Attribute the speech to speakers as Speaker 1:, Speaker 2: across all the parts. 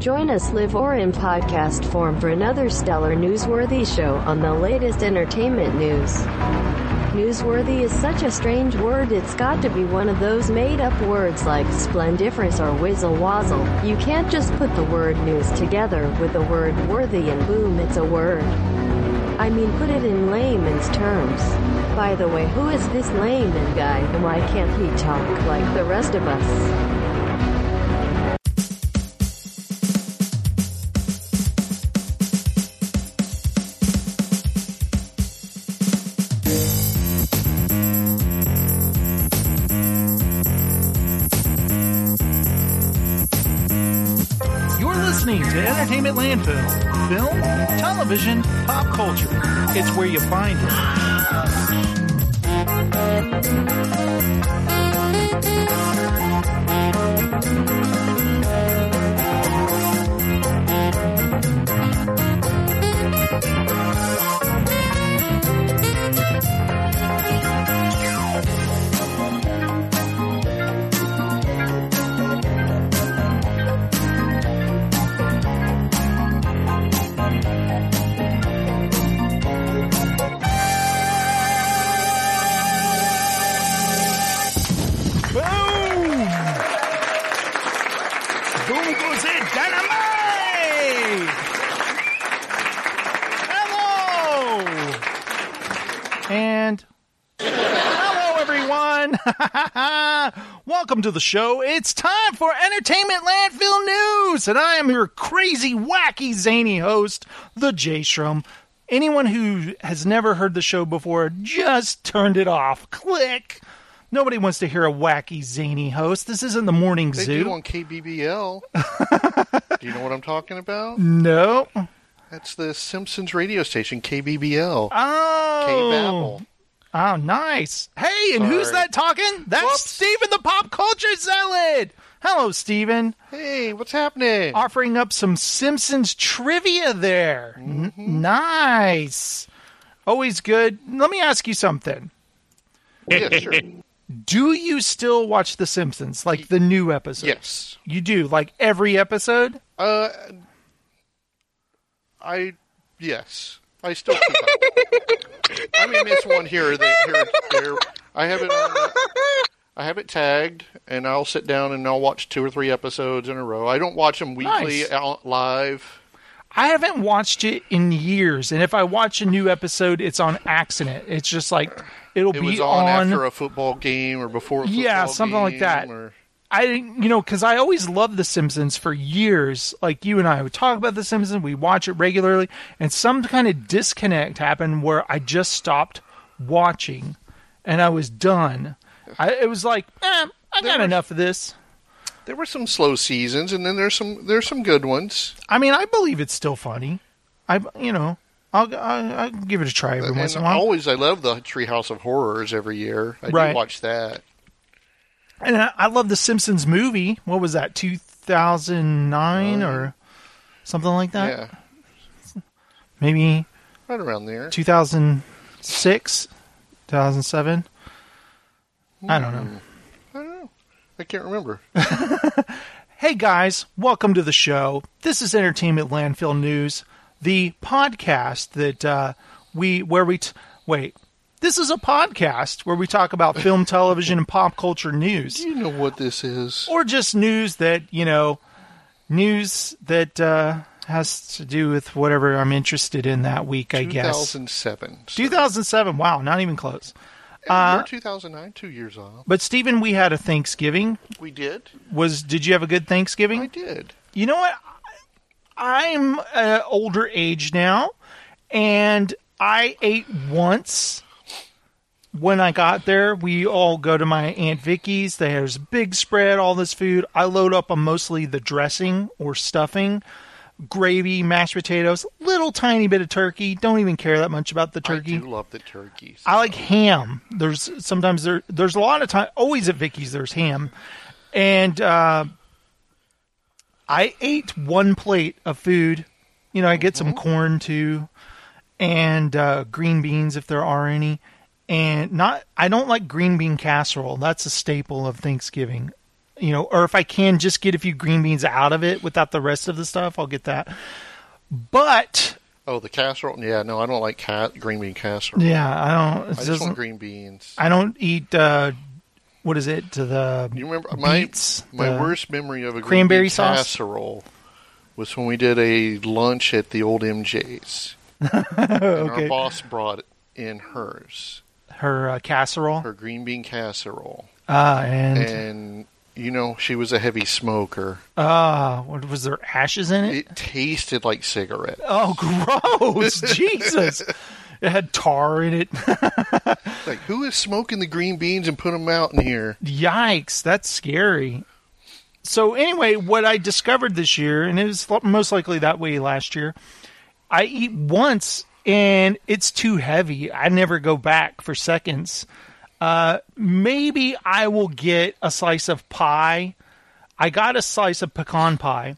Speaker 1: Join us live or in podcast form for another stellar newsworthy show on the latest entertainment news. Newsworthy is such a strange word, it's got to be one of those made up words like splendiferous or whizzle wazzle. You can't just put the word news together with the word worthy and boom, it's a word. I mean, put it in layman's terms. By the way, who is this layman guy and why can't he talk like the rest of us?
Speaker 2: Landfill. Film, television, pop culture. It's where you find it. Welcome to the show. It's time for Entertainment Landfill News, and I am your crazy, wacky, zany host, the J Shrum. Anyone who has never heard the show before, just turned it off. Click. Nobody wants to hear a wacky, zany host. This isn't the morning
Speaker 3: They
Speaker 2: zoo.
Speaker 3: do on KBBL. do you know what I'm talking about?
Speaker 2: No.
Speaker 3: That's the Simpsons radio station, KBBL.
Speaker 2: Oh.
Speaker 3: K-Babble.
Speaker 2: Oh, nice. Hey, and who's that talking? That's
Speaker 3: Whoops.
Speaker 2: Steven the Pop Culture Zealot. Hello, Steven.
Speaker 3: Hey, what's happening?
Speaker 2: Offering up some Simpsons trivia there. N- nice. Always good. Let me ask you something.
Speaker 3: yeah, sure.
Speaker 2: Do you still watch The Simpsons, like the new episodes?
Speaker 3: Yes.
Speaker 2: You do, like every episode?
Speaker 3: Uh, I, yes. I still keep up. I may miss one here or there. Here there. I have it on, uh, I have it tagged, and I'll sit down and I'll watch two or three episodes in a row. I don't watch them weekly
Speaker 2: Nice.
Speaker 3: out live.
Speaker 2: I haven't watched it in years, and if I watch a new episode, it's on accident. It's just like it'll
Speaker 3: It
Speaker 2: be
Speaker 3: was on, after a football game or before a football game.
Speaker 2: Yeah, something like that.
Speaker 3: Or,
Speaker 2: I, you know, because I always loved The Simpsons for years. Like you and I would talk about The Simpsons, we watch it regularly, and some kind of disconnect happened where I just stopped watching, and I was done. I, it was like, eh, I got
Speaker 3: was-
Speaker 2: enough of this.
Speaker 3: there were some slow seasons, and then there's some there's some good ones.
Speaker 2: I mean, I believe it's still funny. I, you know, I'll, I'll, I'll give it a try every once in a while.
Speaker 3: always, I love the Treehouse of Horrors every year. I
Speaker 2: Right.
Speaker 3: do watch that.
Speaker 2: And I, I love the Simpsons movie. What was that? Two thousand nine or something like that?
Speaker 3: yeah,
Speaker 2: Maybe
Speaker 3: right around there.
Speaker 2: two thousand six, two thousand seven. I don't know.
Speaker 3: I don't know. I can't remember.
Speaker 2: Hey guys, welcome to the show. This is Entertainment Landfill News, the podcast that uh, we where we t- wait. This is a podcast where we talk about film, television, and pop culture news.
Speaker 3: Do you know what this is?
Speaker 2: or just news that you know news that uh, has to do with whatever i'm interested in that week i guess
Speaker 3: 2007.
Speaker 2: 2007 wow not even close
Speaker 3: Uh, We're 2009, two years off.
Speaker 2: but stephen we had a thanksgiving
Speaker 3: We did.
Speaker 2: was did you have a good thanksgiving
Speaker 3: I did.
Speaker 2: you know what i'm uh, older age now and i ate once when I got there, we all go to my Aunt Vicky's. There's a big spread, all this food. I load up on mostly the dressing or stuffing, gravy, mashed potatoes, little tiny bit of turkey. Don't even care that much about the turkey.
Speaker 3: I do love the turkeys.
Speaker 2: I like ham. There's sometimes there there's a lot of time always at Vicky's there's ham. And uh I ate one plate of food. You know, I get some corn too and uh green beans if there are any. And not I don't like green bean casserole. That's a staple of Thanksgiving. you know, or if I can just get a few green beans out of it without the rest of the stuff, I'll get that. But
Speaker 3: Oh, the casserole. Yeah, no, I don't like green bean casserole.
Speaker 2: yeah, I don't.
Speaker 3: I just want green beans.
Speaker 2: I don't eat. Uh, what is it? To the
Speaker 3: You remember my
Speaker 2: beets,
Speaker 3: my
Speaker 2: the-
Speaker 3: worst memory of a green
Speaker 2: cranberry
Speaker 3: bean
Speaker 2: sauce?
Speaker 3: casserole was when we did a lunch at the old MJ's. and
Speaker 2: Okay.
Speaker 3: our boss brought in hers,
Speaker 2: her uh, casserole.
Speaker 3: her green bean casserole,
Speaker 2: Ah, and
Speaker 3: and you know she was a heavy smoker.
Speaker 2: ah, what was there ashes in it?
Speaker 3: It tasted like cigarette.
Speaker 2: Oh, gross! Jesus, it had tar in it.
Speaker 3: Like who is smoking the green beans and put them out in here?
Speaker 2: Yikes, that's scary. So anyway, what I discovered this year, and it was most likely that way last year, I eat once and it's too heavy. I never go back for seconds. Uh, maybe I will get a slice of pie. I got a slice of pecan pie.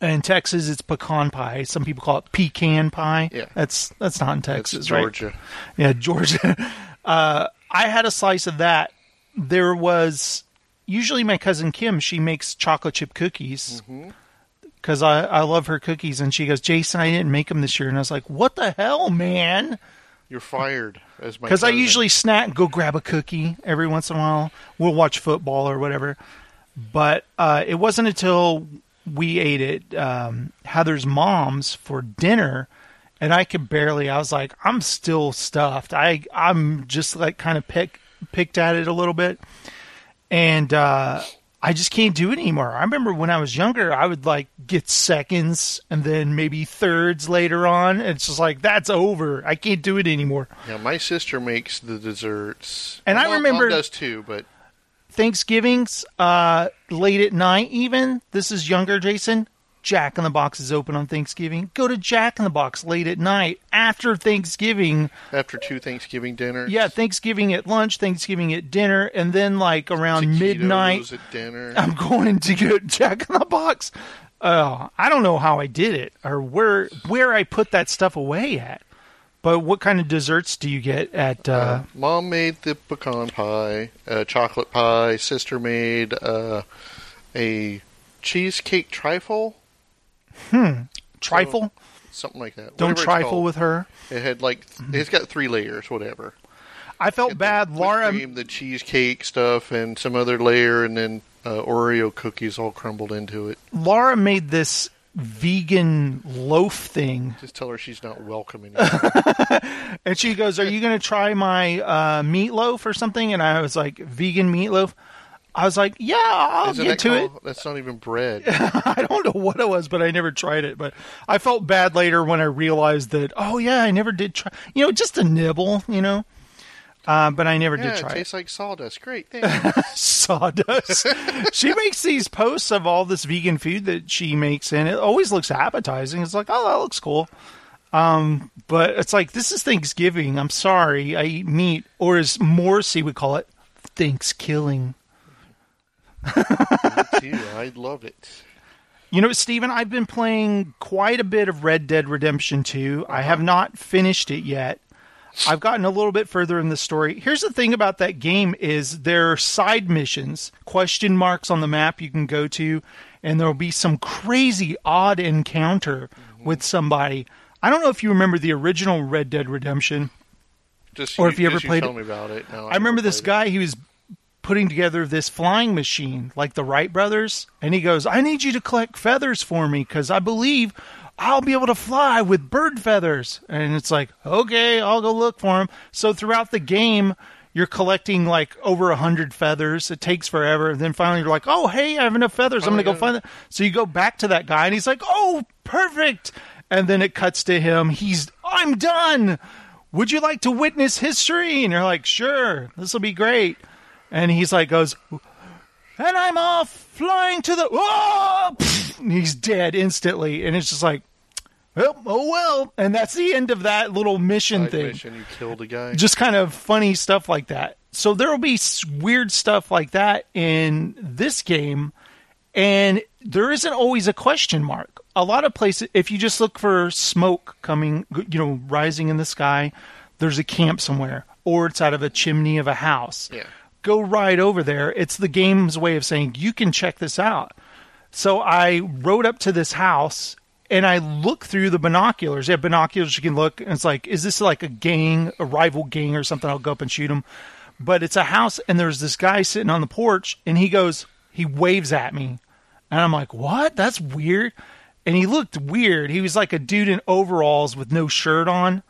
Speaker 2: In Texas, it's pecan pie. Some people call it pecan pie.
Speaker 3: Yeah.
Speaker 2: that's that's not in Texas, right?
Speaker 3: Georgia.
Speaker 2: Yeah, Georgia. Uh, I had a slice of that. There was usually my cousin Kim. She makes chocolate chip cookies because I, I love her cookies. And she goes, Jason, I didn't make them this year. And I was like, what the hell, man?
Speaker 3: You're fired as my
Speaker 2: Because I
Speaker 3: cousin.
Speaker 2: usually snack, and go grab a cookie every once in a while. We'll watch football or whatever. But uh, it wasn't until we ate at um, Heather's mom's for dinner, and I could barely. I was like, I'm still stuffed. I I'm just like kind of pick picked at it a little bit, and uh, I just can't do it anymore. I remember when I was younger, I would like get seconds and then maybe thirds later on. It's just like that's over. I can't do it anymore.
Speaker 3: Yeah, my sister makes the desserts,
Speaker 2: And I remember-
Speaker 3: does too, but
Speaker 2: Thanksgivings, uh, late at night, even. This is younger, Jason. Jack in the Box is open on Thanksgiving. Go to Jack in the Box late at night after Thanksgiving.
Speaker 3: after two Thanksgiving dinners,
Speaker 2: Yeah, Thanksgiving at lunch, Thanksgiving at dinner, and then like around
Speaker 3: taquitos
Speaker 2: midnight,
Speaker 3: at dinner.
Speaker 2: I'm going to get Jack in the Box. Uh, I don't know how I did it or where where I put that stuff away at. But what kind of desserts do you get at? Uh,
Speaker 3: Uh, Mom made the pecan pie, uh, chocolate pie. Sister made uh, a cheesecake trifle,
Speaker 2: trifle?
Speaker 3: something like that.
Speaker 2: Don't
Speaker 3: Whatever
Speaker 2: trifle with her.
Speaker 3: It had like it's got three layers, whatever.
Speaker 2: I felt bad.
Speaker 3: Whipped
Speaker 2: Laura
Speaker 3: cream, the cheesecake stuff, and some other layer, and then uh, Oreo cookies all crumbled into it.
Speaker 2: Laura made this vegan loaf thing,
Speaker 3: Just tell her she's not welcome anymore.
Speaker 2: and she goes, "Are you going to try my uh, meatloaf or something?" And I was like, "Vegan meatloaf." I was like, "Yeah, I'll
Speaker 3: Isn't
Speaker 2: get to it."
Speaker 3: That's not even bread.
Speaker 2: I don't know what it was, but I never tried it. But I felt bad later when I realized that. Oh yeah, I never did try. You know, just a nibble. You know, uh, but I never
Speaker 3: yeah,
Speaker 2: did try it.
Speaker 3: tastes like sawdust. Great, thanks.
Speaker 2: sawdust. she makes these posts of all this vegan food that she makes, and it always looks appetizing. It's like, oh, that looks cool. Um, but it's like this is Thanksgiving. I'm sorry, I eat meat, or as Morrissey would call it, Thanksgiving.
Speaker 3: Gee, I love it.
Speaker 2: You know, Steven, I've been playing quite a bit of Red Dead Redemption 2. I have uh-huh. not finished it yet. I've gotten a little bit further in the story. Here's the thing about that game is there are side missions, question marks on the map you can go to, and there'll be some crazy odd encounter mm-hmm. with somebody. I don't know if you remember the original Red Dead Redemption.
Speaker 3: Just
Speaker 2: Or if you ever played
Speaker 3: tell
Speaker 2: it.
Speaker 3: me about it. No,
Speaker 2: I remember this guy, he was putting together this flying machine like the Wright brothers, and he goes, I need you to collect feathers for me because I believe I'll be able to fly with bird feathers. And it's like, okay, I'll go look for him. So throughout the game, you're collecting like over a hundred feathers. It takes forever. And then finally you're like, oh, hey, I have enough feathers. I'm
Speaker 3: Oh,
Speaker 2: going to go find them. So you go back to that guy and he's like, oh, perfect. And then it cuts to him. He's, I'm done. Would you like to witness history? And you're like, sure, this will be great. And he's like, goes, and I'm off flying to the. Oh! He's dead instantly. And it's just like, well, oh well. And that's the end of that little mission
Speaker 3: Side
Speaker 2: thing.
Speaker 3: mission, you killed a guy.
Speaker 2: Just kind of funny stuff like that. So there will be weird stuff like that in this game. And there isn't always a question mark. A lot of places, if you just look for smoke coming, you know, rising in the sky, there's a camp somewhere, or it's out of a chimney of a house.
Speaker 3: Yeah.
Speaker 2: Go right over there. It's the game's way of saying you can check this out. So I rode up to this house and I look through the binoculars. They have binoculars you can look, and it's like, is this like a gang, a rival gang or something? I'll go up and shoot them. But it's a house, and there's this guy sitting on the porch, and he goes, he waves at me, and I'm like, what? That's weird. And he looked weird. He was like a dude in overalls with no shirt on.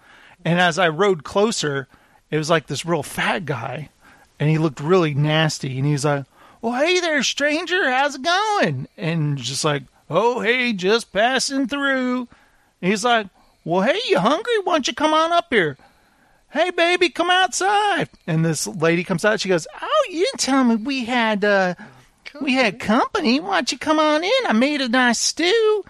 Speaker 2: And as I rode closer, it was like this real fat guy, and he looked really nasty. And he was like, "Well, hey there, stranger, how's it going?" And just like, "Oh, hey, just passing through." And he's like, "Well, hey, you hungry? Why don't you come on up here?" Hey, baby, come outside. And this lady comes out. She goes, "Oh, you didn't tell me we had uh, we had company. Why don't you come on in? I made a nice stew."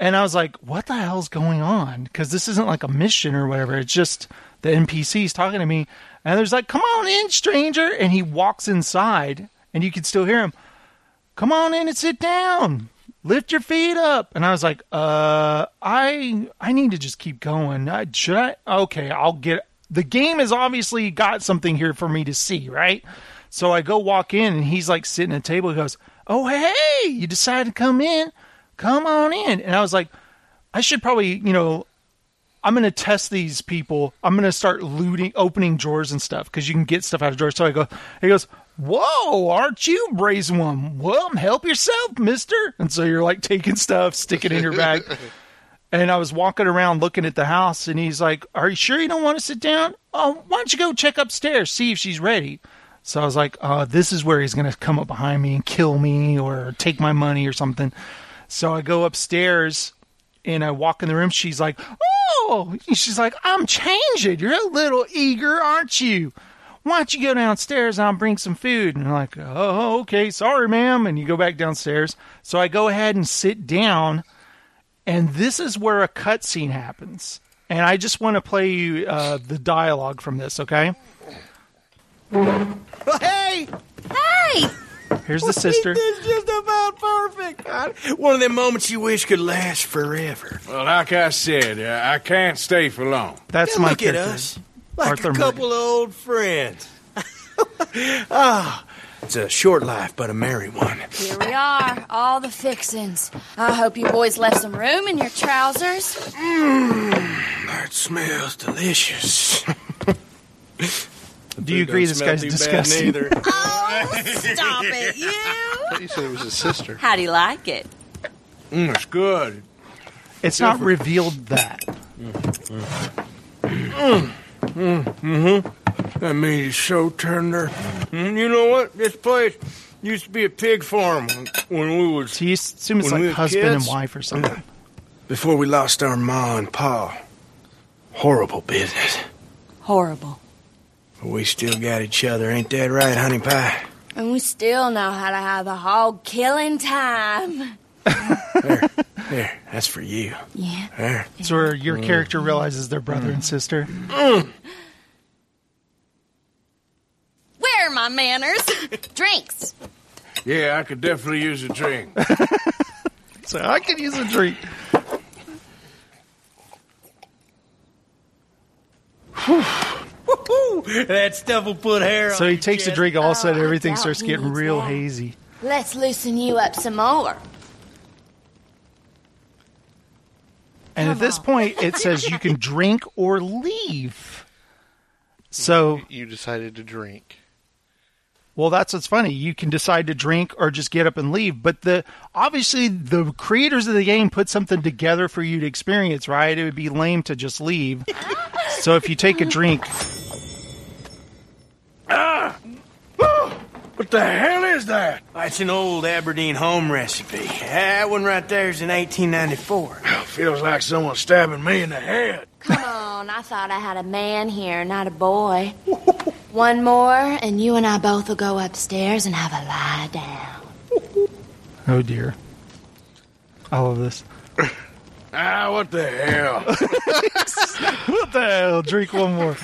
Speaker 2: And I was like, what the hell's going on? Because this isn't like a mission or whatever. It's just the NPCs talking to me. And there's like, come on in, stranger. And he walks inside, and you can still hear him, come on in and sit down. Lift your feet up. And I was like, uh, I I need to just keep going. I, should I? Okay, I'll get. The game has obviously got something here for me to see, right? So I go walk in, and he's like sitting at a table. He goes, oh, hey, you decided to come in come on in. And I was like, I should probably, you know, I'm going to test these people. I'm going to start looting, opening drawers and stuff because you can get stuff out of drawers. So I go, he goes, Whoa, aren't you brazen one? Well, help yourself, mister. And so you're like taking stuff, sticking in your bag. and I was walking around looking at the house, and he's like, Are you sure you don't want to sit down? Oh, why don't you go check upstairs, see if she's ready? So I was like, uh, This is where he's going to come up behind me and kill me or take my money or something. So I go upstairs and I walk in the room. She's like, Oh, she's like, I'm changing. You're a little eager, aren't you? Why don't you go downstairs and I'll bring some food? And I'm like, Oh, okay. Sorry, ma'am. And you go back downstairs. So I go ahead and sit down. And this is where a cutscene happens. And I just want to play you uh, the dialogue from this, okay?
Speaker 4: Hey!
Speaker 5: Hey!
Speaker 2: Here's the sister.
Speaker 4: It's just about perfect. God. One of them moments you wish could last forever.
Speaker 6: Well, like I said, uh, I can't stay for long.
Speaker 2: That's
Speaker 4: Yeah,
Speaker 2: my
Speaker 4: look at us. Like
Speaker 2: Arthur
Speaker 4: a couple of old friends. Ah, it's a short life, but a merry one.
Speaker 5: Here we are, all the fixins. I hope you boys left some room in your trousers.
Speaker 4: That smells delicious.
Speaker 2: Do you agree this guy's disgusting?
Speaker 5: Oh, stop it, you!
Speaker 3: You said it was his sister.
Speaker 5: How do you like it?
Speaker 6: Mm, it's good.
Speaker 2: It's not revealed that.
Speaker 4: Mm, mm, hmm That meat is so tender. Mm, You know what? This place used to be a pig farm when we was
Speaker 2: So you assume it's
Speaker 4: When we
Speaker 2: like
Speaker 4: were
Speaker 2: husband and
Speaker 4: kids?
Speaker 2: wife or something.
Speaker 4: before we lost our ma and pa. Horrible business.
Speaker 5: Horrible.
Speaker 4: But we still got each other, ain't that right, honey pie?
Speaker 5: And we still know how to have a hog killing time.
Speaker 4: There, there, that's for you.
Speaker 5: Yeah.
Speaker 4: There.
Speaker 2: It's where your mm. character realizes they're brother and mm. sister. Mm.
Speaker 5: Where are my manners? Drinks.
Speaker 6: Yeah, I could definitely use a drink.
Speaker 2: So I could use a drink.
Speaker 4: That stuff will put hair
Speaker 2: So
Speaker 4: on
Speaker 2: he
Speaker 4: your
Speaker 2: takes a drink. All of a
Speaker 5: Oh,
Speaker 2: sudden,
Speaker 5: I
Speaker 2: everything
Speaker 5: doubt
Speaker 2: starts
Speaker 5: he
Speaker 2: getting
Speaker 5: needs
Speaker 2: real
Speaker 5: that.
Speaker 2: hazy.
Speaker 5: Let's loosen you up some more.
Speaker 2: And at
Speaker 5: Come
Speaker 2: this point, it says you can drink or leave. So,
Speaker 3: You decided to drink.
Speaker 2: well, that's what's funny. You can decide to drink or just get up and leave. But the obviously the creators of the game put something together for you to experience, right? It would be lame to just leave. so if you take a drink,
Speaker 6: What the hell is that?
Speaker 4: That's an old Aberdeen home recipe. That one right there is in 1894.
Speaker 6: Feels like someone stabbing me in the head.
Speaker 5: Come on, I thought I had a man here, not a boy. One more, and you and I both will go upstairs and have a lie down.
Speaker 2: oh dear, I love this.
Speaker 6: Ah, what the hell?
Speaker 2: What the hell? Drink one more.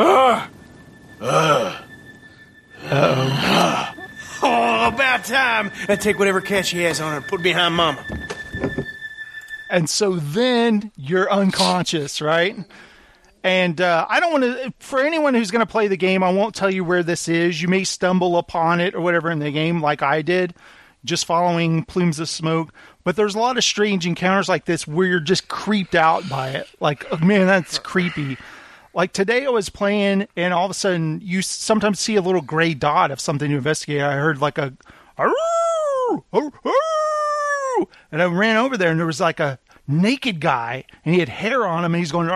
Speaker 4: Oh, about time. And take whatever catch he has on her and put it behind Mama.
Speaker 2: And so then you're unconscious, right? And uh, I don't want to, for anyone who's going to play the game, I won't tell you where this is. You may stumble upon it or whatever in the game, like I did, just following plumes of smoke. But there's a lot of strange encounters like this where you're just creeped out by it. Like, oh, man, that's creepy. Like today, I was playing, and all of a sudden, you sometimes see a little gray dot of something to investigate. I heard like a, and I ran over there, and there was like a naked guy, and he had hair on him, and he's going,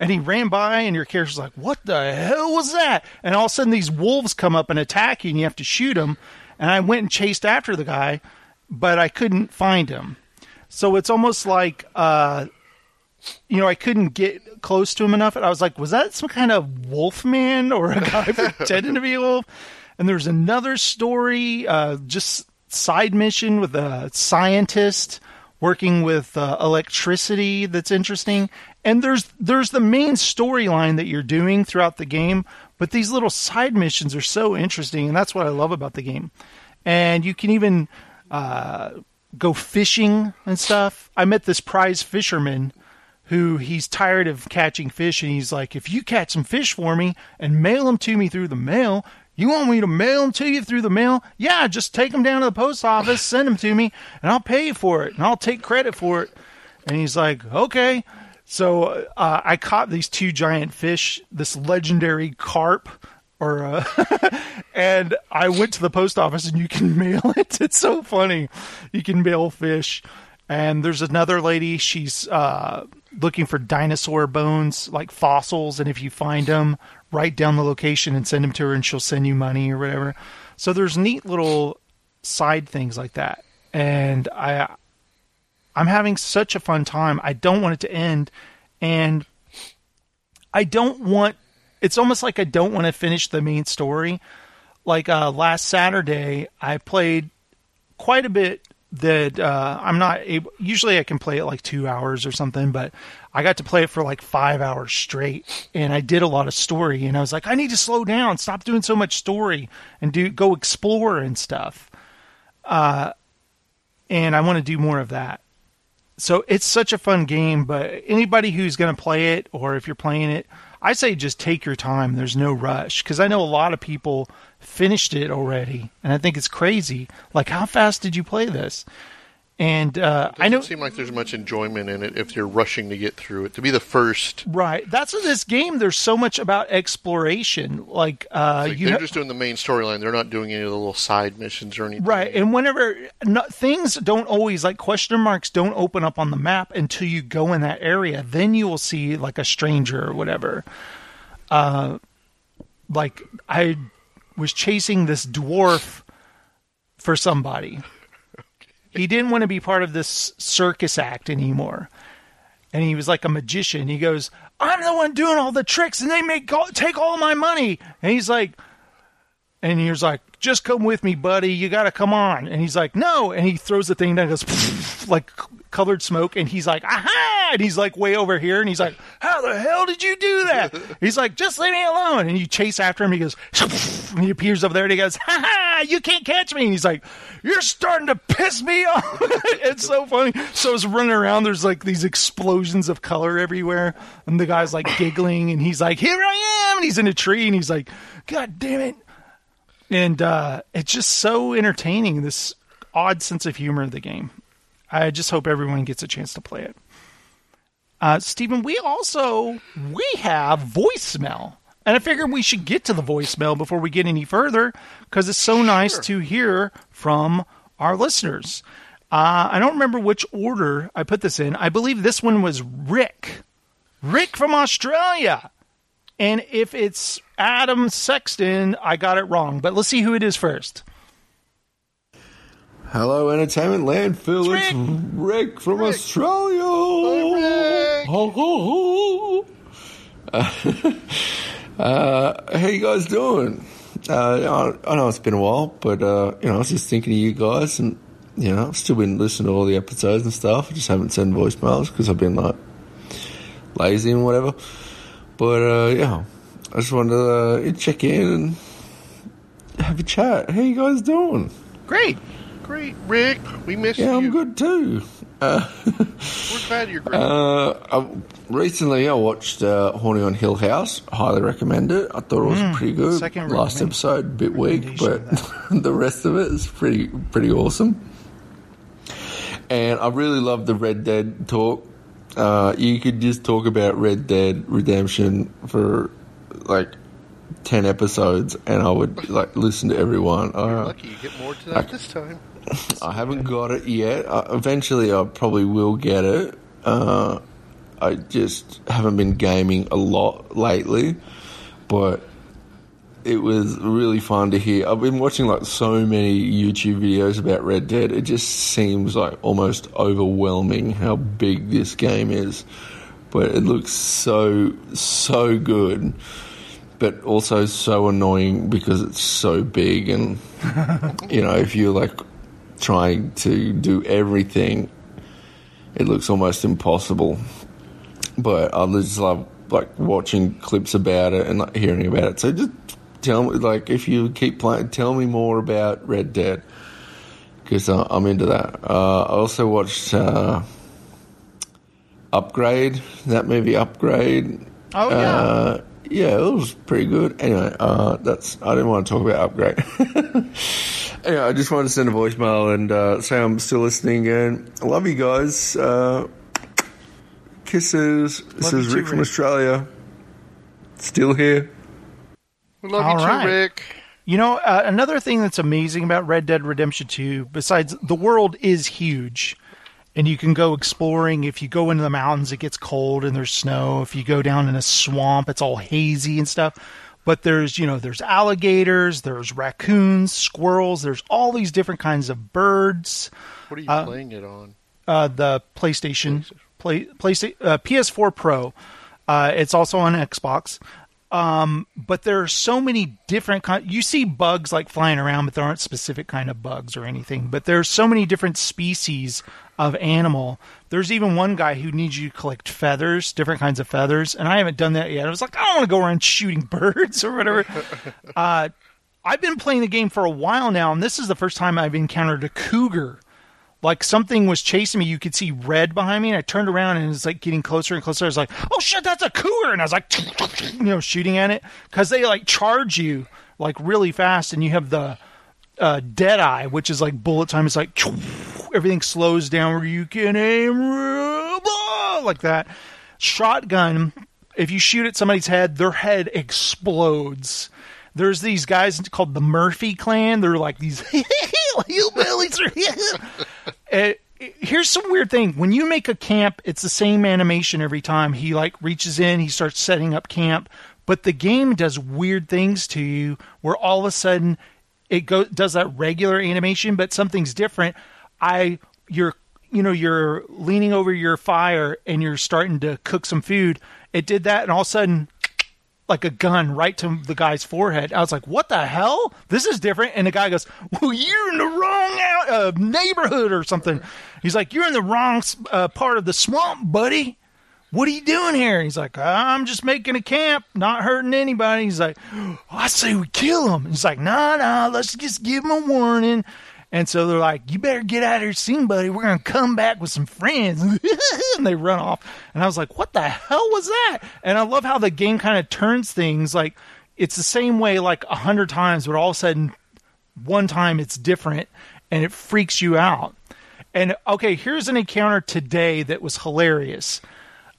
Speaker 2: and he ran by, and your character's like, "What the hell was that?" And all of a sudden, these wolves come up and attack you, and you have to shoot them. And I went and chased after the guy, but I couldn't find him. So it's almost like, uh, you know, I couldn't get close to him enough. And I was like, was that some kind of wolf man or a guy pretending to be a wolf? And there's another story, uh, just side mission with a scientist working with uh, electricity that's interesting. And there's there's the main storyline that you're doing throughout the game, but these little side missions are so interesting, and that's what I love about the game. And you can even uh, go fishing and stuff. I met this prize fisherman who he's tired of catching fish, and he's like, if you catch some fish for me and mail them to me through the mail, you want me to mail them to you through the mail? Yeah, just take them down to the post office, send them to me, and I'll pay you for it, and I'll take credit for it. And he's like, okay. So uh, I caught these two giant fish, this legendary carp, or uh, and I went to the post office, and you can mail it. It's so funny. You can mail fish. And there's another lady. She's uh, looking for dinosaur bones, like fossils, and if you find them, write down the location and send them to her, and she'll send you money or whatever. So there's neat little side things like that, and I I'm having such a fun time. I don't want it to end, and I don't want. It's almost like I don't want to finish the main story. Like uh, last Saturday, I played quite a bit that uh, I'm not able. Usually, I can play it like two hours or something, but I got to play it for like five hours straight, and I did a lot of story. And I was like, I need to slow down, stop doing so much story, and do go explore and stuff. Uh, and I want to do more of that. So it's such a fun game, but anybody who's going to play it, or if you're playing it, I say just take your time. There's no rush because I know a lot of people finished it already, and I think it's crazy. Like, how fast did you play this? And uh, I
Speaker 3: Doesn't
Speaker 2: know,
Speaker 3: seem like there's much enjoyment in it if you're rushing to get through it. To be the first,
Speaker 2: right? That's in this game. There's so much about exploration. Like, uh,
Speaker 3: like they're just doing the main storyline. They're not doing any of the little side missions or anything.
Speaker 2: Right, and whenever no, things don't always like question marks don't open up on the map until you go in that area, then you will see like a stranger or whatever. Uh, like I was chasing this dwarf for somebody. He didn't want to be part of this circus act anymore. And he was like a magician. He goes, "I'm the one doing all the tricks, and they make take all my money." And he's like, and he was like, "Just come with me, buddy. You got to come on." And he's like, "No." And he throws the thing down, and goes like colored smoke, and he's like, "Aha!" And he's like way over here, and he's like, "How the hell did you do that?" he's like, "Just leave me alone." And you chase after him. He goes, and he appears over there, and he goes, "Ha ha! You can't catch me." And he's like, "You're starting to piss me off." it's so funny. So I was running around. There's like these explosions of color everywhere, and the guy's like giggling, and he's like, "Here I am!" And he's in a tree, and he's like, "God damn it!" and uh, it's just so entertaining. This odd sense of humor of the game. I just hope everyone gets a chance to play it. Uh, Stephen, we also we have voicemail, and I figured we should get to the voicemail before we get any further because it's so nice to hear from our listeners. Uh, I don't remember which order I put this in. I believe this one was Rick, Rick from Australia. And if it's Adam Sexton, I got it wrong. But let's see who it is first.
Speaker 7: Hello, Entertainment Landfill.
Speaker 2: It's
Speaker 7: It's Rick, from Australia. Ho, ho, ho. Uh, how you guys doing? Uh, I, I know it's been a while, but uh, you know, I was just thinking of you guys, and you know, I've still been listening to all the episodes and stuff. I just haven't sent voicemails because I've been like lazy and whatever. But uh, yeah, I just wanted to uh, check in and have a chat. How you guys doing?
Speaker 2: Great.
Speaker 3: Great, Rick. We miss
Speaker 7: Yeah,
Speaker 3: you.
Speaker 7: Yeah, I'm good too.
Speaker 3: We're glad you're great.
Speaker 7: Uh, I, recently, I watched uh, Haunting of Hill House. Highly recommend it. I thought it was pretty good.
Speaker 2: Mm, second
Speaker 7: Last episode, a bit weak, but the rest of it is pretty pretty awesome. And I really love the Red Dead talk. Uh, you could just talk about Red Dead Redemption for like ten episodes, and I would like listen to everyone. Uh,
Speaker 3: Lucky you get more to that this time.
Speaker 7: I haven't got it yet. Eventually, I probably will get it. Uh, I just haven't been gaming a lot lately, but it was really fun to hear. I've been watching like so many YouTube videos about Red Dead. It just seems like almost overwhelming how big this game is, but it looks so so good. But also so annoying because it's so big, and you know, if you're like trying to do everything, it looks almost impossible. But I just love like watching clips about it and like, hearing about it. So just tell me, like, if you keep playing, tell me more about Red Dead because uh, I'm into that. Uh, I also watched uh, Upgrade, that movie Upgrade.
Speaker 2: Oh yeah.
Speaker 7: Uh, yeah, it was pretty good. Anyway, uh, that's I didn't want to talk about upgrade. anyway, I just wanted to send a voicemail and uh, say I'm still listening and I love you guys. Uh, kisses. This
Speaker 2: Love
Speaker 7: is
Speaker 2: you too,
Speaker 7: Rick from
Speaker 2: Rick.
Speaker 7: Australia. Still here.
Speaker 3: We love
Speaker 2: All
Speaker 3: you too. Rick.
Speaker 2: You know, uh, another thing that's amazing about Red Dead Redemption 2, besides the world is huge, and you can go exploring. If you go into the mountains, it gets cold and there's snow. If you go down in a swamp, it's all hazy and stuff. But there's, you know, there's alligators, there's raccoons, squirrels, there's all these different kinds of birds.
Speaker 3: What are you playing it on?
Speaker 2: Uh, the PlayStation, play, PlayStation, uh, PS4 Pro. Uh, it's also on Xbox. Um, but there are so many different kind. You see bugs like flying around, but there aren't specific kind of bugs or anything. But there's so many different species of animal. There's even one guy who needs you to collect feathers, different kinds of feathers, and I haven't done that yet. I was like, I don't want to go around shooting birds or whatever. uh, I've been playing the game for a while now, and this is the first time I've encountered a cougar like something was chasing me. You could see red behind me, and I turned around and it was like getting closer and closer. I was like, "Oh shit, that's a cougar!" And I was like, you know, shooting at it because they like charge you like really fast, and you have the uh, dead eye, which is like bullet time. It's like everything slows down where you can aim like that. Shotgun. If you shoot at somebody's head, their head explodes. There's these guys called the Murphy clan. They're like these hillbillies. Uh, here's some weird thing. When you make a camp, it's the same animation every time. He like reaches in, he starts setting up camp, but the game does weird things to you where all of a sudden it go does that regular animation, but something's different. I you're you know you're leaning over your fire and you're starting to cook some food. It did that, and all of a sudden like a gun right to the guy's forehead. I was like, "What the hell? This is different." And the guy goes, "Well, you're in the wrong out, uh, neighborhood or something." He's like, "You're in the wrong uh, part of the swamp, buddy. What are you doing here?" He's like, "I'm just making a camp, not hurting anybody." He's like, "I say we kill him." He's like, "Nah, nah, let's just give him a warning." And so they're like, "You better get out of here soon, buddy. We're gonna come back with some friends." and they run off. And I was like, "What the hell was that?" And I love how the game kind of turns things. Like it's the same way like a hundred times, but all of a sudden, one time it's different, and it freaks you out. And okay, here's an encounter today that was hilarious.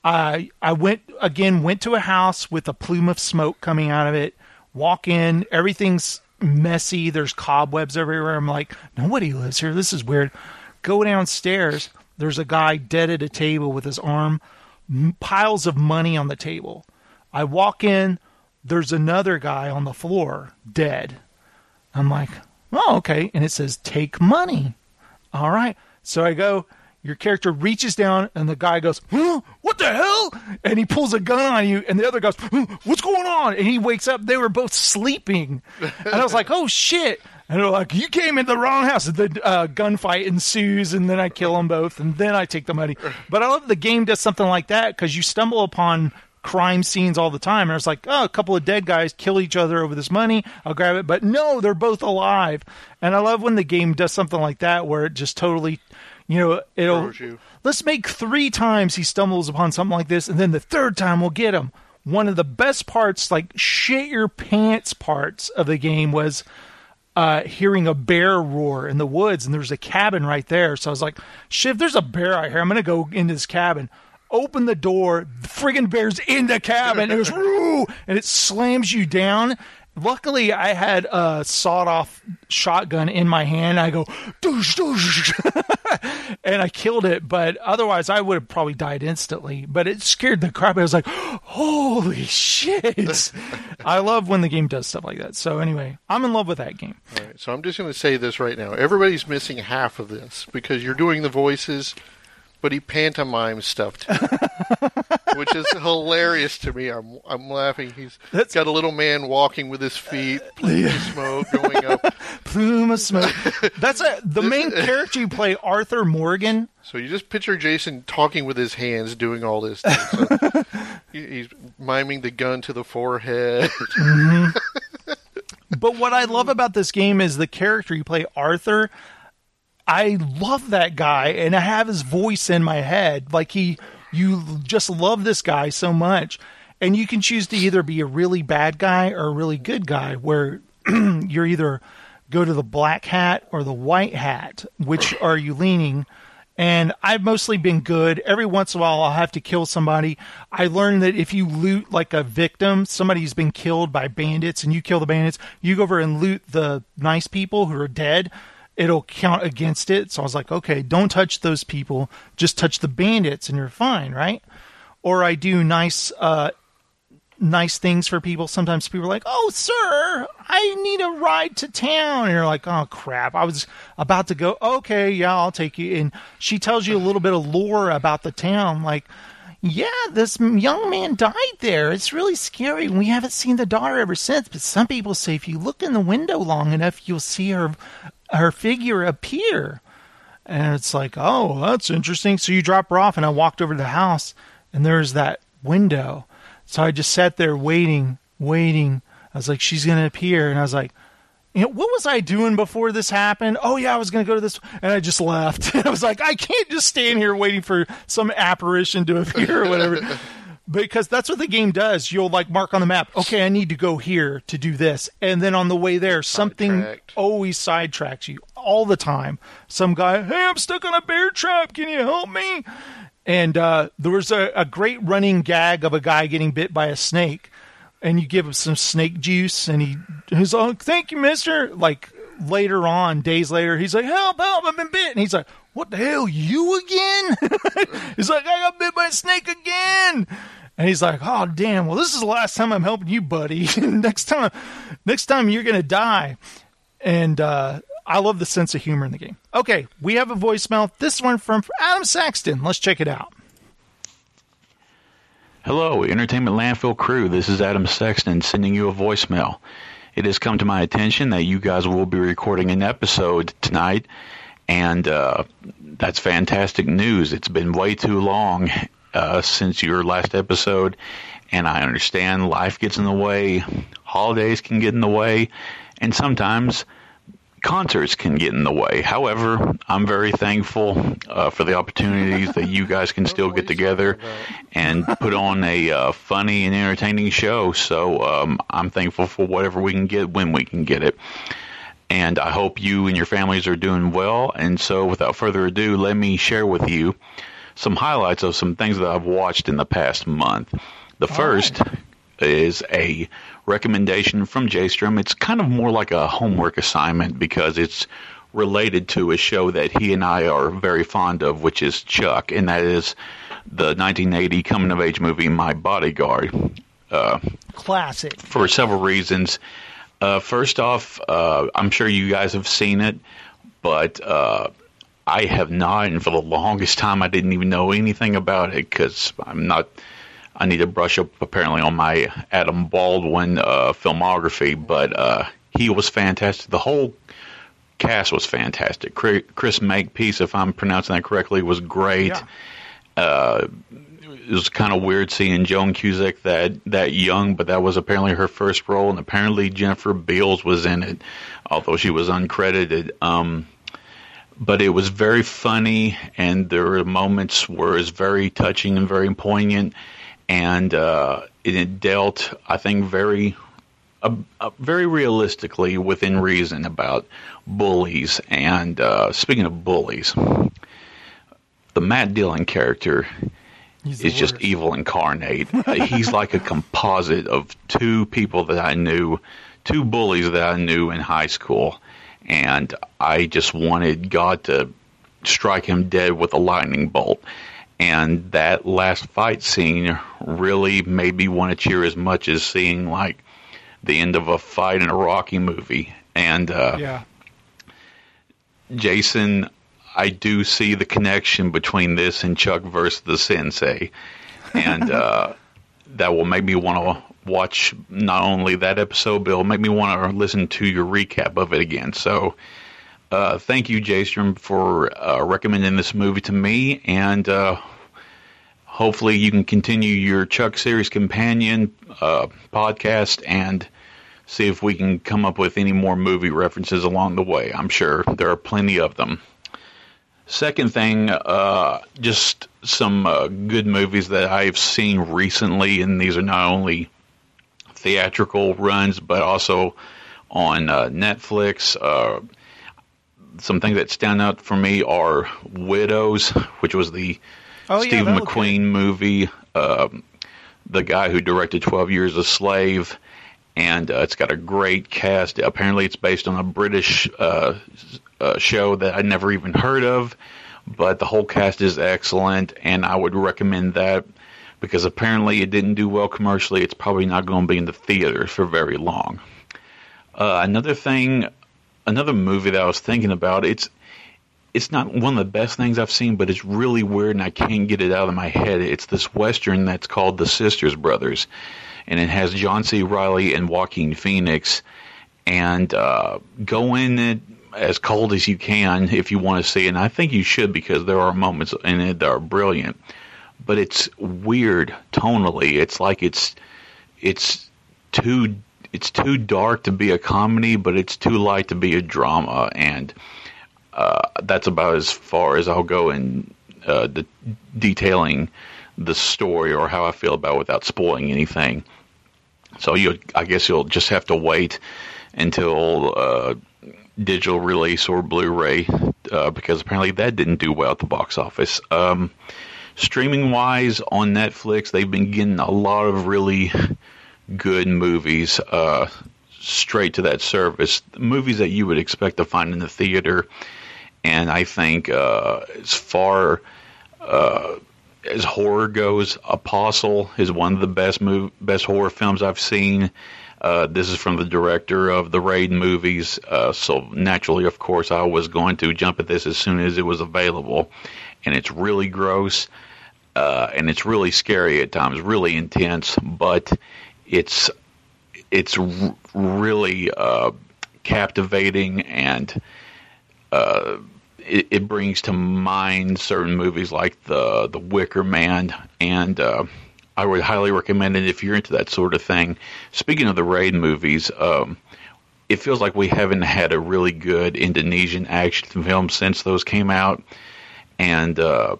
Speaker 2: I I went again went to a house with a plume of smoke coming out of it. Walk in, everything's messy. There's cobwebs everywhere. I'm like, nobody lives here. This is weird. Go downstairs. There's a guy dead at a table with his arm, piles of money on the table. I walk in. There's another guy on the floor, dead. I'm like, oh, okay. And it says, take money. All right. So I go, your character reaches down and the guy goes, huh? What the hell? And he pulls a gun on you and the other goes, huh? What's going on? And he wakes up. They were both sleeping. And I was like, oh shit. And they're like, you came in the wrong house. The uh, gunfight ensues and then I kill them both and then I take the money. But I love the game does something like that because you stumble upon crime scenes all the time. And it's like, oh, a couple of dead guys kill each other over this money. I'll grab it. But no, they're both alive. And I love when the game does something like that where it just totally, You know, it'll
Speaker 3: you.
Speaker 2: let's make three times he stumbles upon something like this, and then the third time we'll get him. One of the best parts, like shit your pants parts of the game, was uh, hearing a bear roar in the woods, and there's a cabin right there. So I was like, shit, if there's a bear out here, I'm gonna go into this cabin. Open the door, the friggin' bear's in the cabin. It goes, Roo! and it slams you down. Luckily, I had a sawed-off shotgun in my hand. I go, doosh, doosh, and I killed it. But otherwise, I would have probably died instantly. But it scared the crap. I was like, holy shit! I love when the game does stuff like that. So anyway, I'm in love with that game.
Speaker 3: All right, so I'm just going to say this right now. Everybody's missing half of this because you're doing the voices, but he pantomimes stuff too, which is hilarious to me. I'm I'm laughing. He's
Speaker 2: That's-
Speaker 3: got a little man walking with his feet, uh, plume of smoke going up.
Speaker 2: Plume of smoke. That's a, the main character you play, Arthur Morgan.
Speaker 3: So you just picture Jason talking with his hands, doing all this. So he- he's miming the gun to the forehead. Mm-hmm.
Speaker 2: But what I love about this game is the character you play, Arthur. I love that guy, and I have his voice in my head. Like he, you just love this guy so much, and you can choose to either be a really bad guy or a really good guy. Where you're either go to the black hat or the white hat. Which are you leaning? And I've mostly been good. Every once in a while, I'll have to kill somebody. I learned that if you loot like a victim, somebody's been killed by bandits, and you kill the bandits, you go over and loot the nice people who are dead. It'll count against it. So I was like, okay, don't touch those people. Just touch the bandits, and you're fine, right? Or I do nice uh, nice things for people. Sometimes people are like, "Oh, sir, I need a ride to town," and you're like, "Oh crap, I was about to go." Okay, yeah, I'll take you. And she tells you a little bit of lore about the town, like. Yeah, this young man died there. It's really scary. We haven't seen the daughter ever since. But some people say if you look in the window long enough, you'll see her her figure appear. And it's like, oh, that's interesting. So you drop her off, and I walked over to the house, and there's that window. So I just sat there waiting, waiting. I was like, she's going to appear. And I was like, you know, what was I doing before this happened? Oh, yeah, I was going to go to this. And I just left. I was like, I can't just stand here waiting for some apparition to appear or whatever. because that's what the game does. You'll like mark on the map, okay, I need to go here to do this. And then on the way there, something always sidetracks you all the time. Some guy, hey, I'm stuck on a bear trap. Can you help me? And uh, there was a, a great running gag of a guy getting bit by a snake. And you give him some snake juice, and he he's like, "Thank you, Mister." Like later on, days later, he's like, "Help! Help! I've been bit." And he's like, "What the hell? You again?" he's like, "I got bit by a snake again." And he's like, "Oh damn! Well, this is the last time I'm helping you, buddy. next time, next time you're gonna die." And uh, I love the sense of humor in the game. Okay, we have a voicemail. This one from Adam Saxton. Let's check it out.
Speaker 8: Hello, Entertainment Landfill crew. This is Adam Sexton sending you a voicemail. It has come to my attention that you guys will be recording an episode tonight, and uh, that's fantastic news. It's been way too long uh, since your last episode, and I understand life gets in the way, holidays can get in the way, and sometimes concerts can get in the way. However, I'm very thankful uh, for the opportunities that you guys can still get together and put on a uh, funny and entertaining show. So um, I'm thankful for whatever we can get when we can get it. And I hope you and your families are doing well. And so, without further ado, let me share with you some highlights of some things that I've watched in the past month. The first is a recommendation from Jstrom. It's kind of more like a homework assignment because it's related to a show that he and I are very fond of, which is Chuck, and that is the 1980 coming of age movie My Bodyguard. Uh,
Speaker 2: Classic.
Speaker 8: for several reasons. Uh, first off, uh, I'm sure you guys have seen it, but uh, I have not, and for the longest time, I didn't even know anything about it because I'm not. I need to brush up apparently on my Adam Baldwin uh, filmography, but uh, he was fantastic. The whole cast was fantastic. Chris Makepeace, if I'm pronouncing that correctly, was great
Speaker 2: Yeah.
Speaker 8: It was kind of weird seeing Joan Cusack that that young, but that was apparently her first role, and apparently Jennifer Beals was in it, although she was uncredited. Um, but it was very funny, and there were moments where it was very touching and very poignant, and uh, it dealt, I think, very, uh, uh, very realistically within reason about bullies. And uh, speaking of bullies, the Matt Dillon character
Speaker 2: He's
Speaker 8: is just evil incarnate. He's like a composite of two people that I knew, two bullies that I knew in high school, and I just wanted God to strike him dead with a lightning bolt. And that last fight scene really made me want to cheer as much as seeing like the end of a fight in a Rocky movie. And uh,
Speaker 2: Yeah.
Speaker 8: Jason, I do see the connection between this and Chuck versus the Sensei, and uh, that will make me want to watch not only that episode, but it'll make me want to listen to your recap of it again. So, uh, thank you, Jason, for uh, recommending this movie to me, and uh, hopefully you can continue your Chuck series companion uh, podcast and see if we can come up with any more movie references along the way. I'm sure there are plenty of them. Second thing, uh, just some uh, good movies that I've seen recently, and these are not only theatrical runs but also on uh, Netflix. Uh, some things that stand out for me are Widows, which was the
Speaker 2: Oh, yeah, that looked
Speaker 8: McQueen movie. Um, the guy who directed Twelve Years a Slave, and uh, it's got a great cast. Apparently, it's based on a British uh, show that I never even heard of, but the whole cast is excellent, and I would recommend that because apparently it didn't do well commercially. It's probably not going to be in the theaters for very long. Uh, another thing, another movie that I was thinking about, it's it's not one of the best things I've seen, but it's really weird and I can't get it out of my head. It's this western that's called The Sisters Brothers, and it has John C. Reilly and Joaquin Phoenix. And uh, go in it as cold as you can if you want to see. And I think you should because there are moments in it that are brilliant. But it's weird tonally. It's like it's it's too it's too dark to be a comedy, but it's too light to be a drama. And uh, that's about as far as I'll go in uh, the detailing the story or how I feel about it without spoiling anything. So you, I guess you'll just have to wait until uh, digital release or Blu-ray uh, because apparently that didn't do well at the box office. Um, streaming wise on Netflix, they've been getting a lot of really good movies uh, straight to that service. Movies that you would expect to find in the theater. And I think uh, as far uh, as horror goes, Apostle is one of the best best horror films I've seen. Uh, this is from the director of the Raid movies, uh, so naturally, of course, I was going to jump at this as soon as it was available. And it's really gross, uh, and it's really scary at times, really intense, but it's it's r- really uh, captivating and uh, it, it brings to mind certain movies like the the Wicker Man, and uh, I would highly recommend it if you're into that sort of thing. Speaking of the Raid movies, um, it feels like we haven't had a really good Indonesian action film since those came out, and uh,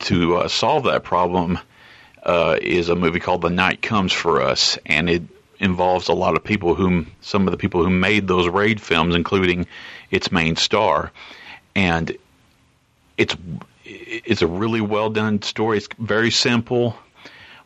Speaker 8: to uh, solve that problem uh, is a movie called The Night Comes for Us, and it involves a lot of people whom some of the people who made those raid films, including its main star, and it's it's a really well done story. It's very simple,